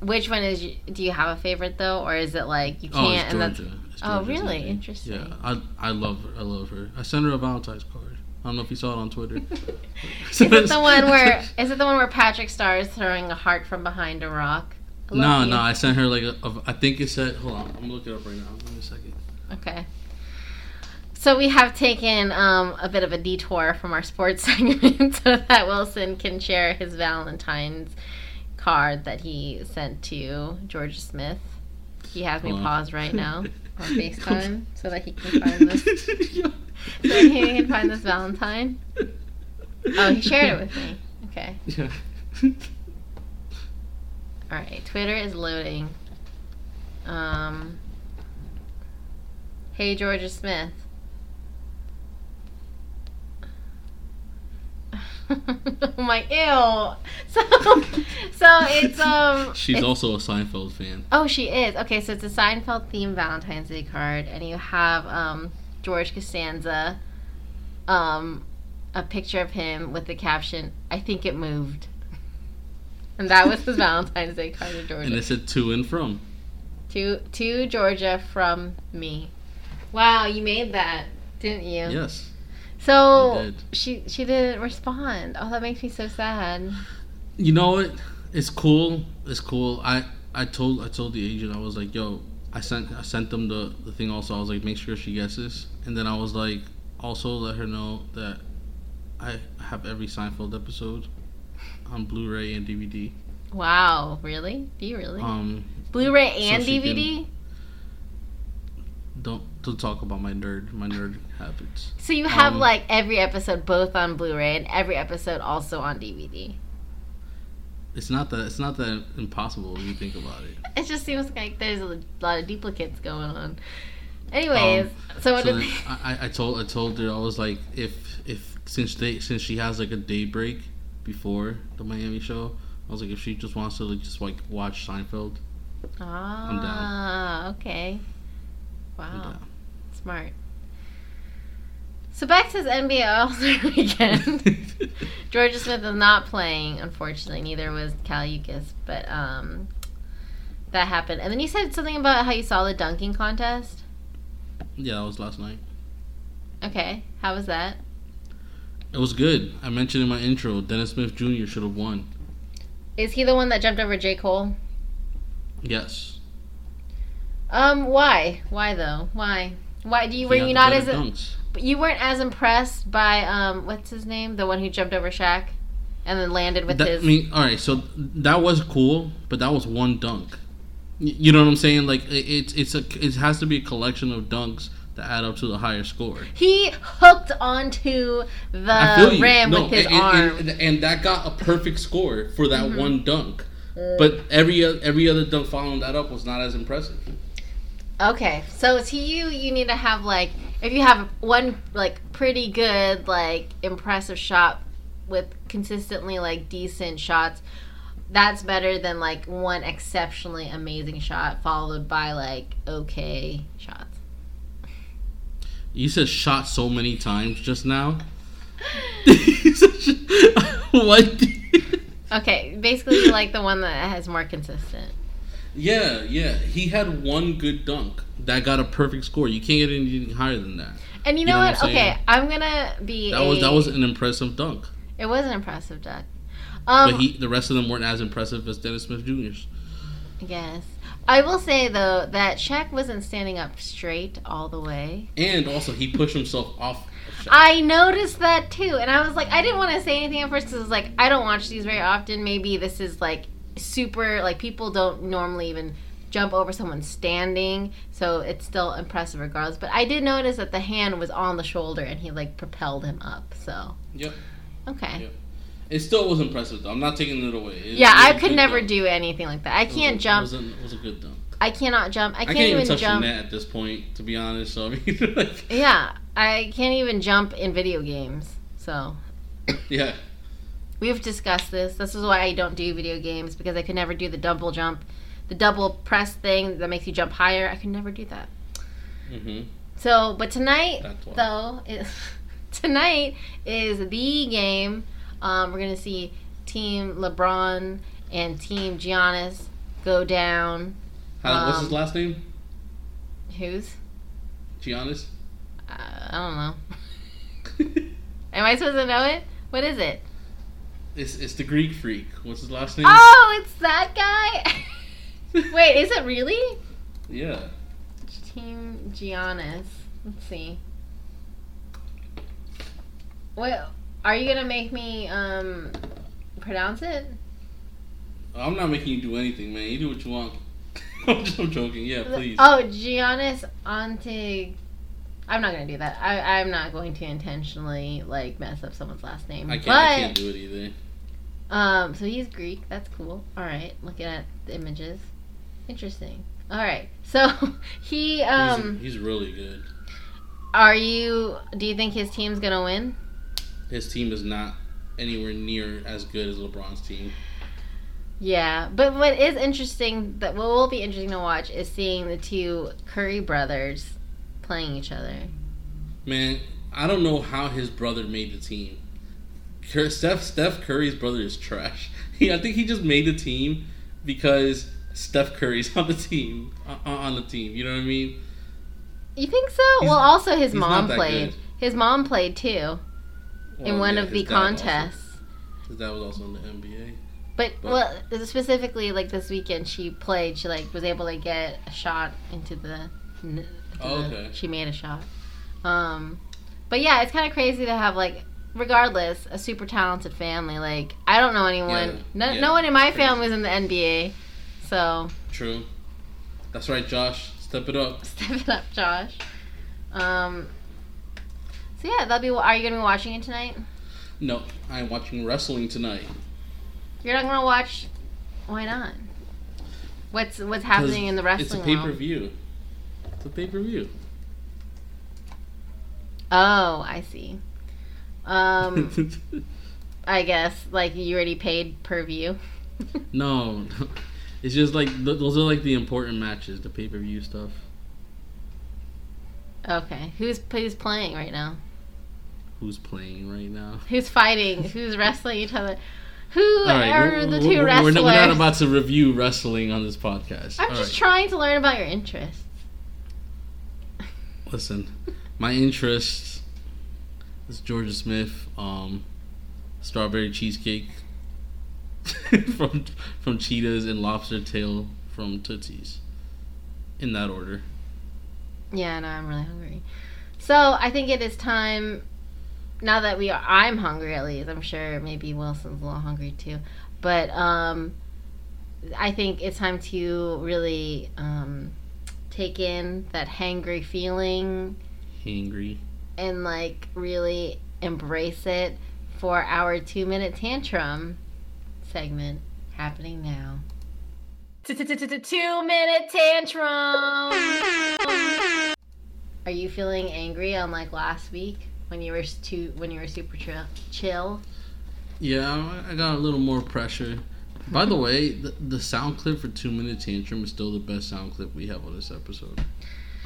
which one is? Do you have a favorite though, or is it like you Oh, can't? it's and that's Jorja. Oh, really? name. Interesting. Yeah, I I love her. I love her. I sent her a Valentine's card. I don't know if you saw it on Twitter. is it the one where? Is it the one where Patrick Star is throwing a heart from behind a rock? No, you. no, I sent her like a, a. I think it said. Hold on, I'm gonna look it up right now. Give me a second. Okay. So we have taken um, a bit of a detour from our sports segment so that Wilson can share his Valentine's card that he sent to Jorja Smith. He has me pause right now on FaceTime so that he can find this. So that he can find this Valentine. Oh, he shared it with me. Okay. yeah. All right. Twitter is loading. Um. Hey, Jorja Smith. oh my ew. So so it's um She's it's- also a Seinfeld fan. Oh, she is. Okay, so it's a Seinfeld themed Valentine's Day card and you have um George Costanza um a picture of him with the caption I think it moved. And that was his Valentine's Day card to Jorja. And it said to and from. To to Jorja from me. Wow, you made that, didn't you? Yes. So she she didn't respond. Oh, that makes me so sad. You know what? It's cool. It's cool. I I told I told the agent I was like, yo, I sent I sent them the the thing. Also, I was like, make sure she gets this, and then I was like, also let her know that I have every Seinfeld episode on Blu-ray and DVD. Wow, really? Do you really? Um, Blu-ray and can- DVD. Don't don't talk about my nerd my nerd habits. So you have um, like every episode both on Blu-ray and every episode also on DVD. It's not that it's not that impossible when you think about it. It just seems like there's a lot of duplicates going on. Anyways, Um, so what so did I, I- I told I told her I was like if if since they since she has like a day break before the Miami show, I was like if she just wants to like just like watch Seinfeld, Ah, I'm down. okay. Wow, smart. So back to this NBA All-Star weekend. Jorja Smith is not playing, unfortunately. Neither was Kali Uchis, but um, that happened. And then you said something about how you saw the dunking contest. yeah, that was last night. Okay, how was that? It was good. I mentioned in my intro, Dennis Smith Jr. should have won. Is he the one that jumped over J Cole? Yes. Um, why? Why though? Why? Why do you were He had you not as dunks. you weren't as impressed by um what's his name the one who jumped over Shaq and then landed with That, his I mean, all right, so that was cool, but that was one dunk. You know what I'm saying? Like it's it's a it has to be a collection of dunks that add up to the higher score. he hooked onto I the you. rim No, with his and, arm. and, and, and that got a perfect score for that Mm-hmm. one dunk. Uh, But every o- every other dunk following that up was not as impressive. Okay, so to you, you need to have like if you have one like pretty good like impressive shot with consistently like decent shots, that's better than like one exceptionally amazing shot followed by like okay shots. You said shot so many times just now. what? Okay, basically like the one that has more consistent. Yeah, yeah. He had one good dunk that got a perfect score. You can't get anything higher than that. And you You know, know what? what I'm okay. I'm gonna be. That was that was an impressive dunk. It was an impressive dunk. Um, But he, the rest of them weren't as impressive as Dennis Smith Jr.'s. Yes. I will say though that Shaq wasn't standing up straight all the way. And also, he pushed himself off. of I noticed that too, and I was like, I didn't want to say anything at first because I was like, I don't watch these very often. Maybe this is like super like people don't normally even jump over someone standing, so it's still impressive regardless. But I did notice that the hand was on the shoulder and he like propelled him up. So Yep. okay. Yep. It still was impressive, though. I'm not taking it away. It- Yeah, I could never dunk. do anything like that. I It was can't a- jump. It was, a, it was a good dunk. I cannot jump. I I can't, can't, even even touch jump. at this point, to be honest. So I mean, like, Yeah, I can't even jump in video games. So yeah, we've discussed this. This is why I don't do video games because I could never do the double jump, the double press thing that makes you jump higher. I could never do that. hmm So, but tonight though, is, tonight is the game. Um, we're gonna see Team LeBron and Team Giannis go down. How, what's his Um, last name? Who's? Giannis. Uh, I don't know. Am I supposed to know it? What is it? It's it's the Greek freak. What's his last name? Oh, it's that guy. Wait, is it really? Yeah. Team Giannis. Let's see. Wait, are you gonna make me um pronounce it? I'm not making you do anything, man. You do what you want. I'm just I'm joking. Yeah, please. Oh, Giannis Antig. I'm not gonna do that. I, I'm not going to intentionally like mess up someone's last name. I can't. but I can't do it either. Um, so he's Greek. That's cool. All right, looking at the images, interesting. All right, so he um, he's, he's really good. are you? Do you think his team's gonna win? His team is not anywhere near as good as LeBron's team. Yeah, but what is interesting that what will be interesting to watch is seeing the two Curry brothers playing each other. Man, I don't know how his brother made the team. Steph Steph Curry's brother is trash. He, I think he just made the team because Steph Curry's on the team. On, the team, you know what I mean? You think so? He's- well, also his mom played. good. His mom played too in one yeah, of the dad also- contests. His dad was also in the NBA. But But- well, specifically like this weekend, she played. She like was able to get a shot into the. into Oh, the- okay. She made a shot. Um, but yeah, it's kind of crazy to have like, regardless, a super talented family. Like I don't know anyone. Yeah, no, yeah, no one in my family is in the NBA. So True. That's right, Josh. Step it up. step it up, Josh. Um. So yeah, that'll be. Are you gonna be watching it tonight? No, I'm watching wrestling tonight. You're not gonna watch. Why not? What's what's happening in the wrestling? It's a pay per view. It's a pay per view. Oh, I see. Um, I guess like you already paid per view. no, it's just like th- those are like the important matches, the pay per view stuff. Okay, who's who's playing right now? Who's playing right now? Who's fighting? Who's wrestling each other? Who right, are the 2 we're- wrestlers? we're not, about to review wrestling on this podcast. I'm All just right. trying to learn about your interests. Listen, my interest is Jorja Smith, um, strawberry cheesecake from from Cheetahs and lobster tail from Tootsie's. In that order. Yeah, no, I'm really hungry. So I think it is time. Now that we are, I'm hungry at least. I'm sure maybe Wilson's a little hungry too, but um, I think it's time to really um, take in that hangry feeling Hangry. And like really embrace it for our two minute tantrum segment happening now. Two minute tantrum. Are you feeling angry on like last week when you were too when you were super chill? Yeah, I- I got a little more pressure. By the way, the, the sound clip for Two Minute Tantrum is still the best sound clip we have on this episode.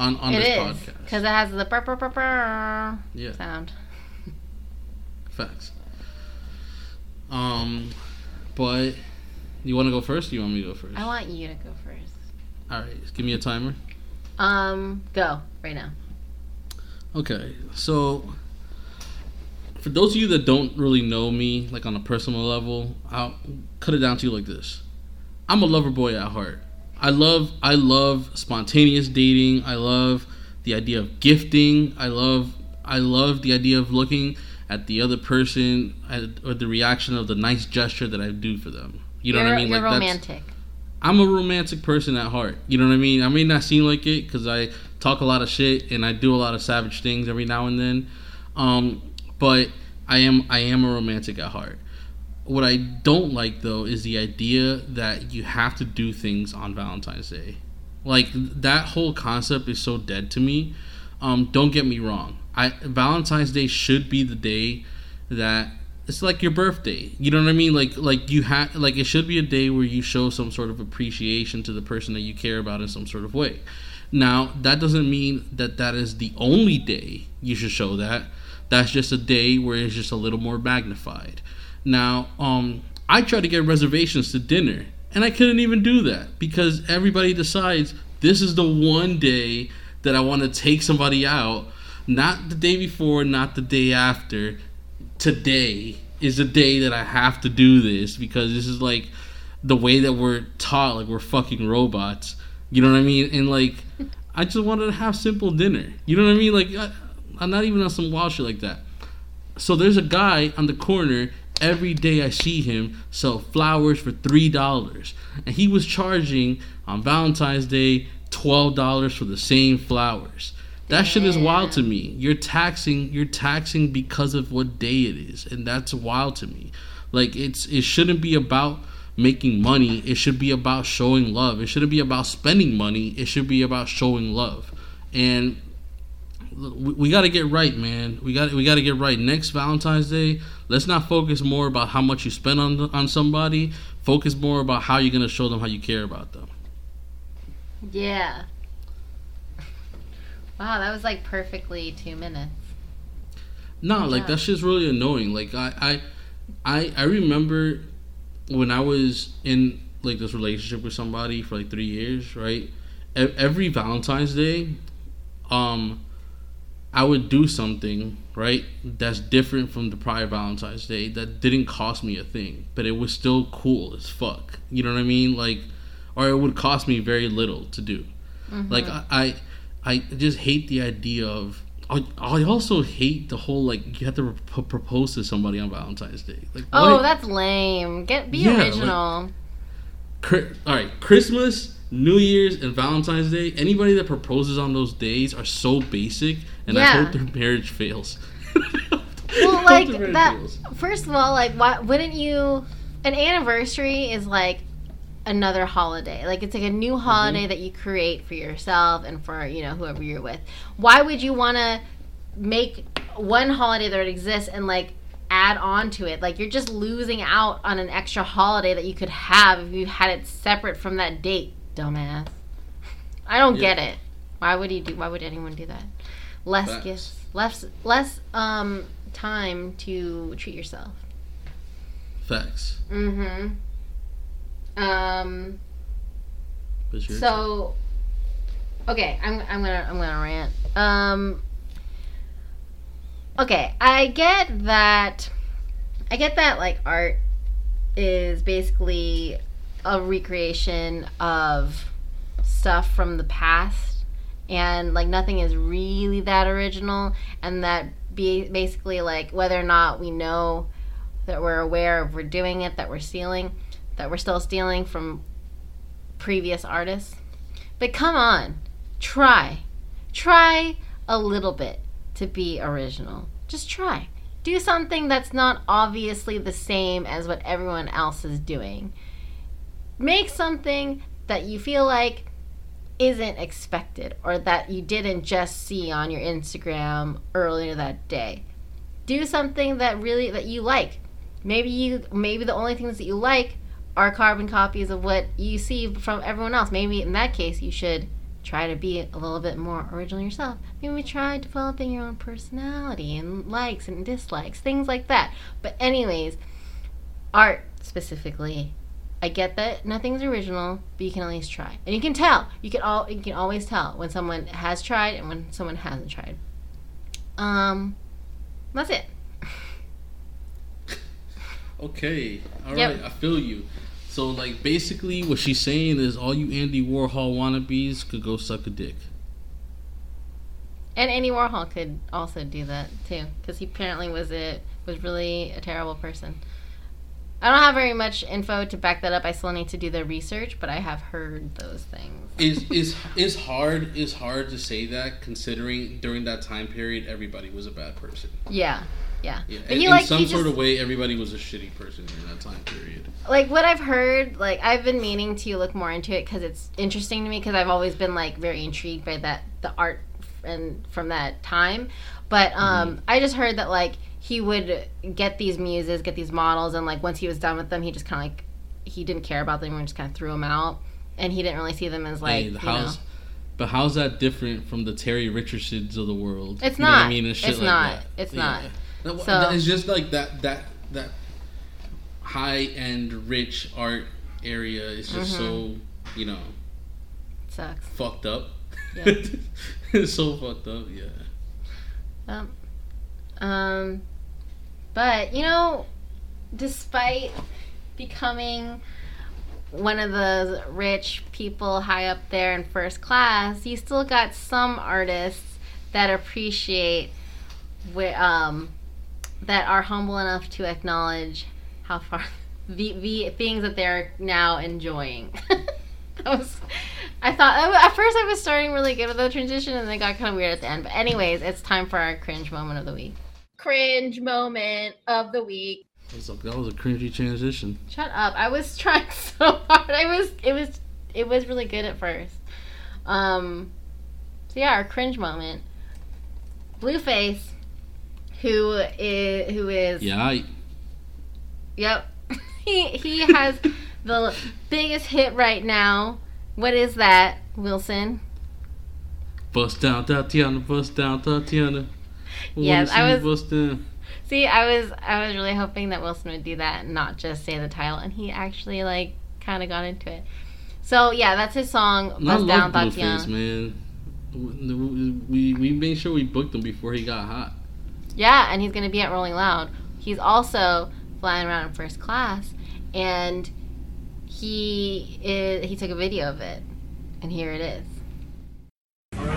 On on It this is podcast. because it has the burr, burr, burr, burr Yeah. sound. Facts. Um, but you want to go first? Or you want me to go first? I want you to go first. All right, give me a timer. Um, go right now. Okay, so for those of you that don't really know me, like on a personal level, I'll cut it down to you like this: I'm a lover boy at heart. I love, I love spontaneous dating. I love the idea of gifting. I love, I love the idea of looking at the other person at, or the reaction of the nice gesture that I do for them. You know you're, what I mean? You're that's- romantic. I'm a romantic person at heart. You know what I mean? I may not seem like it because I talk a lot of shit and I do a lot of savage things every now and then. Um, but I am I am a romantic at heart. What I don't like though is the idea that you have to do things on Valentine's Day. Like that whole concept is so dead to me. Um, don't get me wrong. I Valentine's Day should be the day that it's like your birthday. You know what I mean? Like like you have like it should be a day where you show some sort of appreciation to the person that you care about in some sort of way. Now, that doesn't mean that that is the only day you should show that. That's just a day where it's just a little more magnified. Now, um I tried to get reservations to dinner and I couldn't even do that because everybody decides this is the one day that I want to take somebody out, not the day before, not the day after. Today is the day that I have to do this because this is like the way that we're taught, like we're fucking robots. You know what I mean? And like, I just wanted to have simple dinner. You know what I mean? Like, I, I'm not even on some wild shit like that. So there's a guy on the corner every day I see him sell flowers for three dollars, and he was charging on Valentine's Day twelve dollars for the same flowers. That shit is wild to me. You're taxing. You're taxing because of what day it is, and that's wild to me. Like it's it shouldn't be about making money. It should be about showing love. It shouldn't be about spending money. It should be about showing love. And we, we got to get right, man. We got we got to get right. Next Valentine's Day, let's not focus more about how much you spend on on somebody. Focus more about how you're gonna show them how you care about them. Yeah. Wow, that was like perfectly two minutes. No, like Yeah. that shit's really annoying. Like I, I, I, I remember when I was in like this relationship with somebody for like three years, right? E- Every Valentine's Day, um, I would do something right that's different from the prior Valentine's Day that didn't cost me a thing, but it was still cool as fuck. You know what I mean? Like, or it would cost me very little to do. Mm-hmm. Like I, I, I just hate the idea of. I, I also hate the whole like you have to pro- propose to somebody on Valentine's Day. Like, Oh, what- that's lame. Get be Yeah, like- original. All right, Christmas, New Year's, and Valentine's Day. Anybody that proposes on those days are so basic, and I Yeah. hope their marriage fails. well, like hope their marriage that. fails. First of all, like, why wouldn't you? An anniversary is like another holiday. Like, it's like a new mm-hmm. holiday that you create for yourself and for you know whoever you're with. Why would you want to make one holiday that exists and like add on to it? Like, you're just losing out on an extra holiday that you could have if you had it separate from that date, dumbass. I don't Yeah. get it. Why would you do? Why would anyone do that? Less Facts. gifts, less less um time to treat yourself. Facts. Mm-hmm. Um. So, okay, I'm I'm gonna I'm gonna rant. Um. Okay, I get that. I get that like art is basically a recreation of stuff from the past and like nothing is really that original and that be basically like whether or not we know that we're aware of we're doing it that we're stealing that we're still stealing from previous artists. But come on try try a little bit to be original. Just try. Do something that's not obviously the same as what everyone else is doing. Make something that you feel like isn't expected or that you didn't just see on your Instagram earlier that day. Do something that really that you like. Maybe you maybe the only things that you like are carbon copies of what you see from everyone else. Maybe in that case you should try to be a little bit more original yourself. Maybe try developing your own personality and likes and dislikes, things like that. But anyways, art specifically I get that nothing's original, but you can at least try, and you can tell. You can all you can always tell when someone has tried and when someone hasn't tried. Um, that's it. Okay. all right. Yep. I feel you. So like basically what she's saying is all you Andy Warhol wannabes could go suck a dick. And Andy Warhol could also do that too, because he apparently was a was really a terrible person. I don't have very much info to back that up. I still need to do the research, but I have heard those things. Is is is hard is hard to say that considering during that time period everybody was a bad person. Yeah, yeah. Yeah. But in he in like some sort just of way everybody was a shitty person during that time period. like what I've heard, like I've been meaning to look more into it because it's interesting to me because I've always been like very intrigued by that the art and from that time. But um, I just heard that like he would get these muses, get these models, and like once he was done with them, he just kind of like he didn't care about them and just kind of threw them out, and he didn't really see them as like Hey, you how's know. but how's that different from the Terry Richardsons of the world? It's You know what not. I mean, It's like not. that. It's not. No, So- it's just like that that that high end rich art area is just so Mm-hmm. you know sucks. fucked up. Yeah. it's so fucked up. Yeah. Um, um, but you know, despite becoming one of those rich people high up there in first class, you still got some artists that appreciate um that are humble enough to acknowledge how far the, the things that they're now enjoying. That was, I thought at first I was starting really good with the transition, and then it got kind of weird at the end. But anyways, it's time for our cringe moment of the week. Cringe moment of the week. That was a, that was a cringy transition. Shut up! I was trying so hard. I was. It was. It was really good at first. Um. So yeah, our cringe moment. Blueface, who is who is Yeah. I, Yep. he he has the biggest hit right now. What is that, Wilson? bust down Thotiana. Bust down Thotiana. Yes, I was- you Bust. See, I was I was really hoping that Wilson would do that and not just say the title, and he actually like kind of got into it. So yeah, that's his song. And I Bust Down love Blueface, man. We we made sure we booked him before he got hot. Yeah, and he's going to be at Rolling Loud. He's also flying around in first class, and he is, he took a video of it, and here it is.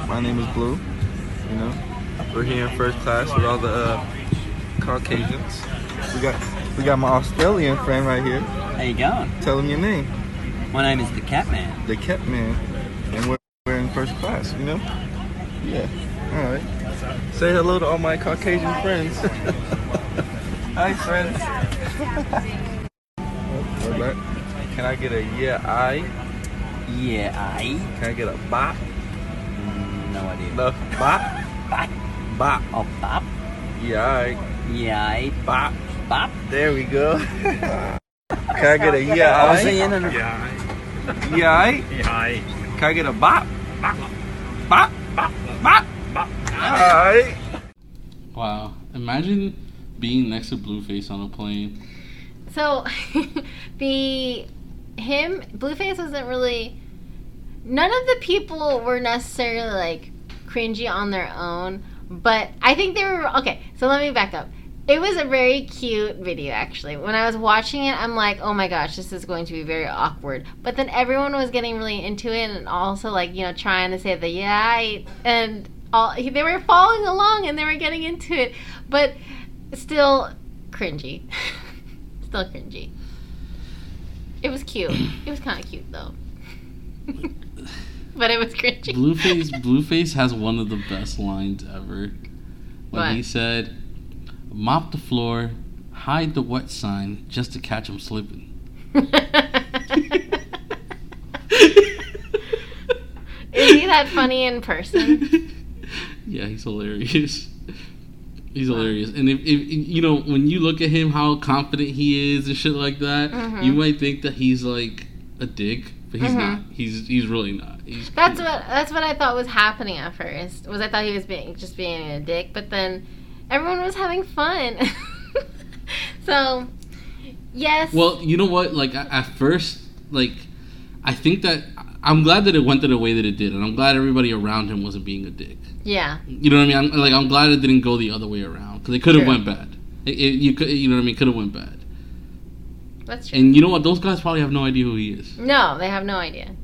My name is Blue. You know, we're here in first class with all the uh, Caucasians. We got we got my Australian friend right here. How you going? Tell him your name. My name is the Catman. The Cat Man, and we're, we're in first class. You know. Yeah. All right. Say hello to all my Caucasian friends. Hi, friends. Can I get a yeah, I? Yeah, I. Can I get a bop? No idea. No, bop, Bop. Bop. Oh, bop. Yeah, I. Yeah, Bop. Bop. There we go. Can I get a yeah, I was I? saying, and Yeah, I? Can I get a bop? Bop. Bop. Bop. Bop. Alright. Wow. Imagine being next to Blueface on a plane. So, the him Blueface wasn't really. None of the people were necessarily like cringy on their own, but I think they were okay. So let me back up. It was a very cute video actually. When I was watching it, I'm like, oh my gosh, this is going to be very awkward. But then everyone was getting really into it and also like you know trying to say the yeah I- and all they were following along and they were getting into it, but still cringy. still cringy. It was cute. It was kind of cute though. but it was cringy. Blueface Blueface has one of the best lines ever. When What? he said, "Mop the floor, hide the wet sign, just to catch him slipping." Is he that funny in person? yeah, he's hilarious. He's hilarious, and if, if you know when you look at him, how confident he is and shit like that, Mhm. you might think that he's like a dick, but he's Mhm. not. He's he's really not. He's That's what that's what I thought was happening at first. Was I thought he was being just being a dick, but then everyone was having fun. so, yes. Well, you know what? Like at at first, like I think that I'm glad that it went the way that it did, and I'm glad everybody around him wasn't being a dick. yeah. You know what I mean? I'm, like I'm glad it didn't go the other way around because it could have went bad. It, it- you could, you know what I mean? Could have went bad. That's true. And you know what? Those guys probably have no idea who he is. No, they have no idea.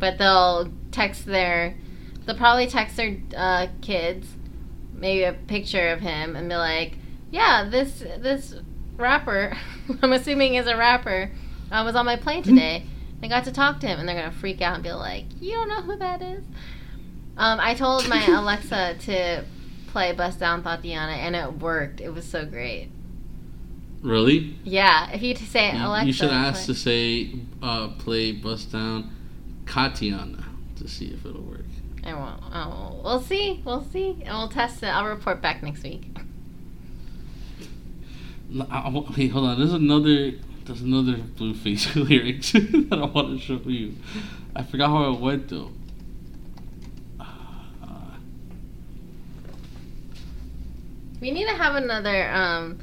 But they'll text their, they'll probably text their uh, kids, maybe a picture of him, and be like, "Yeah, this this rapper, I'm assuming is a rapper, I was on my plane today. I got to talk to him." And they're gonna freak out and be like, "You don't know who that is?" Um, I told my Alexa to play "Bust Down Thotiana," and it worked. It was so great. Really? Yeah, if you say Alexa, you should ask play- to say uh, play Bust Down Katiana to see if it'll work. I won't. Oh, we'll see. We'll see. And we'll test it. I'll report back next week. L- I- I wa- Hey, hold on. There's another. There's another Blueface lyrics that I want to show you. I forgot how it went though. Uh, We need to have another. Um,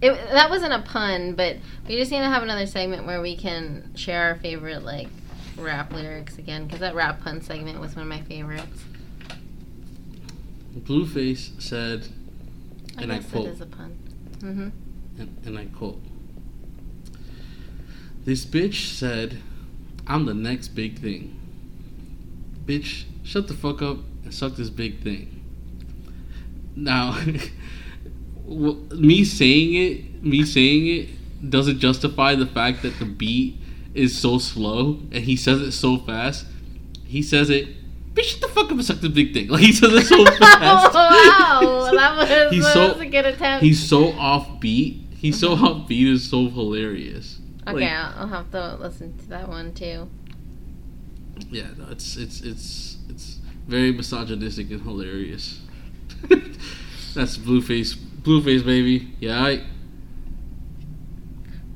it, that wasn't a pun, but we just need to have another segment where we can share our favorite like rap lyrics again, because that rap pun segment was one of my favorites. Blueface said, I And I quote. it is a pun. Mm-hmm. and, and I quote: "This bitch said, I'm the next big thing. Bitch, shut the fuck up and suck this big thing." Now, me saying it, me saying it doesn't justify the fact that the beat is so slow and he says it so fast. He says it. Bitch, shut the fuck up and suck this big thing. Like he says it so fast. wow, that was, He's that so- was a good attempt. He's so offbeat. He's so uh-huh. offbeat. Is so hilarious. okay, Like, I'll have to listen to that one too. yeah, no, it's it's it's it's very misogynistic and hilarious. That's Blueface, Blueface baby. Yeah, I,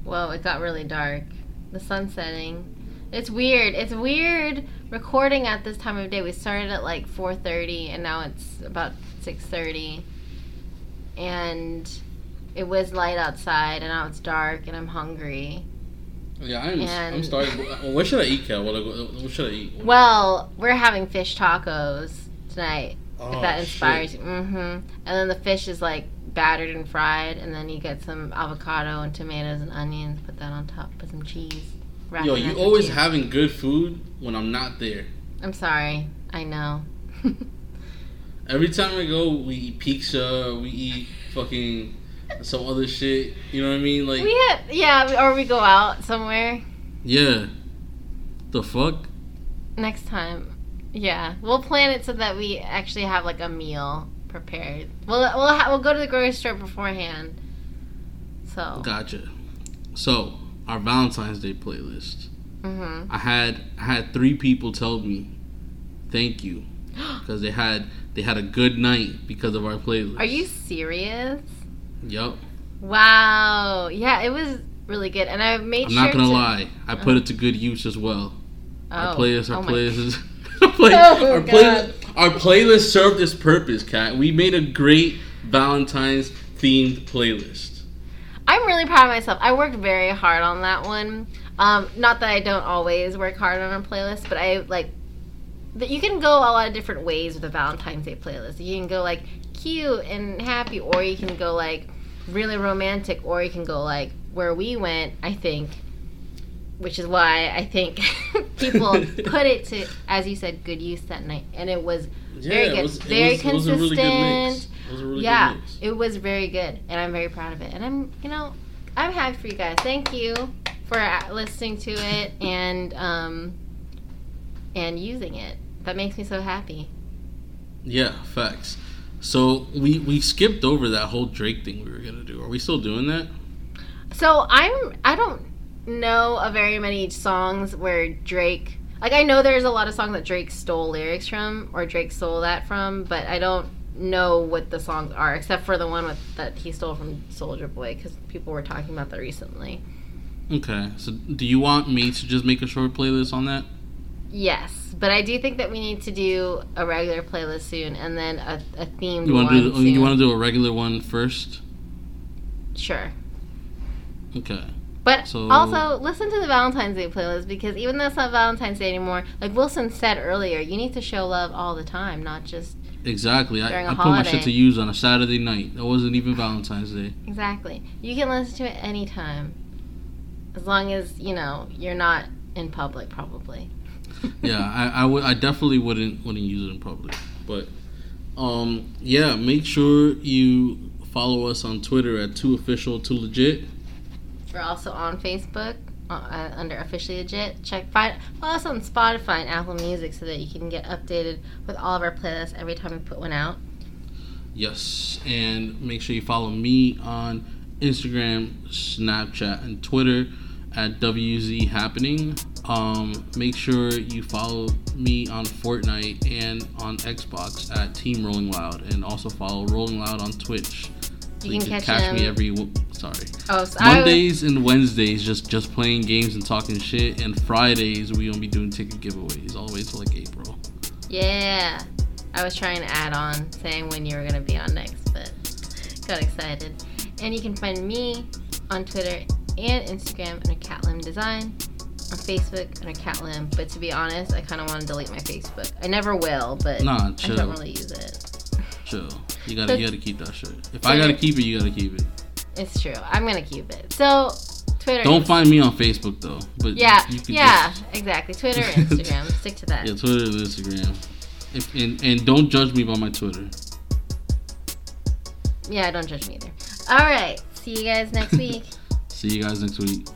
Whoa, it got really dark. The sun setting. It's weird. It's weird recording at this time of day. We started at like 4:30 and now it's about 6:30. And it was light outside and now it's dark and I'm hungry. yeah, I'm I'm And- starting. What should I eat, Cal? What, what should I eat? Well, we're having fish tacos tonight. Oh, if that shit. inspires you. Mm-hmm. And then the fish is like battered and fried, and then you get some avocado and tomatoes and onions. Put that on top. Put some cheese. Yo, you always cheese. having good food when I'm not there. I'm sorry. I know. Every time I go, we eat pizza, we eat fucking some other shit. You know what I mean? Like, we had yeah, or we go out somewhere yeah. The fuck? next time. Yeah, we'll plan it so that we actually have like a meal prepared. We'll we'll ha- we'll go to the grocery store beforehand. So. Gotcha. So, our Valentine's Day playlist. hmm I had I had three people tell me thank you because they had they had a good night because of our playlist. Are you serious? Yup. Wow. Yeah, it was really good, and I made I'm sure. not gonna to- lie. I put it to good use as well. Our Oh. playlist, our Oh my- playlist Our, Oh, our, playlist, our playlist served its purpose, Kat. We made a great Valentine's themed playlist. I'm really proud of myself. I worked very hard on that one. Um, not that I don't always work hard on a playlist, but I like that you can go a lot of different ways with a Valentine's Day playlist. You can go like cute and happy, or you can go like really romantic, or you can go like where we went. I think, which is why I think people put it to, as you said, good use that night, and it was Very good. It was, Very was, it was really consistent. It was really yeah, it was very good, and I'm very proud of it. And I'm, you know, I'm happy for you guys. Thank you for listening to it and um and using it. That makes me so happy. Yeah, facts. So we we skipped over that whole Drake thing we were gonna do. Are we still doing that? So I'm, I don't know of very many songs where Drake. Like I know there's a lot of songs that Drake stole lyrics from or Drake stole that from, but I don't know what the songs are except for the one with, that he stole from Soulja Boy because people were talking about that recently. Okay. So do you want me to just make a short playlist on that? Yes, but I do think that we need to do a regular playlist soon, and then a, a themed You one to oh, do soon. you want to do a regular one first? Sure, Okay. But So- also listen to the Valentine's Day playlist because even though it's not Valentine's Day anymore, like Wilson said earlier, you need to show love all the time, not just Exactly. I, put my shit to use on a Saturday night. That wasn't even Valentine's Day. exactly. You can listen to it anytime, as long as you know you're not in public, probably. yeah, I, I would I definitely wouldn't wouldn't use it in public. But um yeah, make sure you follow us on Twitter at two official two legit. We're also on Facebook uh, uh, under officially legit. Check find follow us on Spotify and Apple Music so that you can get updated with all of our playlists every time we put one out. Yes, and make sure you follow me on Instagram, Snapchat, and Twitter at WZ Happening. Um, make sure you follow me on Fortnite and on Xbox at Team Rolling Loud, and also follow Rolling Loud on Twitch. You can catch me every sorry Oh, so Mondays and Wednesdays just just playing games and talking shit, and Fridays we gonna be doing ticket giveaways all the way till like April. yeah, I was trying to add on saying when you were gonna be on next, but got excited. And you can find me on Twitter and Instagram under Catlim Design. On Facebook under Catlim, but to be honest, I kind of want to delete my Facebook. I never will, but Nah, I don't really use it. Chill. You gotta you gotta keep that shit. If I gotta keep it, you gotta keep it. It's true. I'm gonna keep it. So Twitter. Don't find me on Facebook though. But Yeah, you can yeah, just- exactly. Twitter, Instagram. Stick to that. yeah, Twitter and Instagram. If, and and don't judge me by my Twitter. Yeah, don't judge me either. All right. See you guys next week. See you guys next week.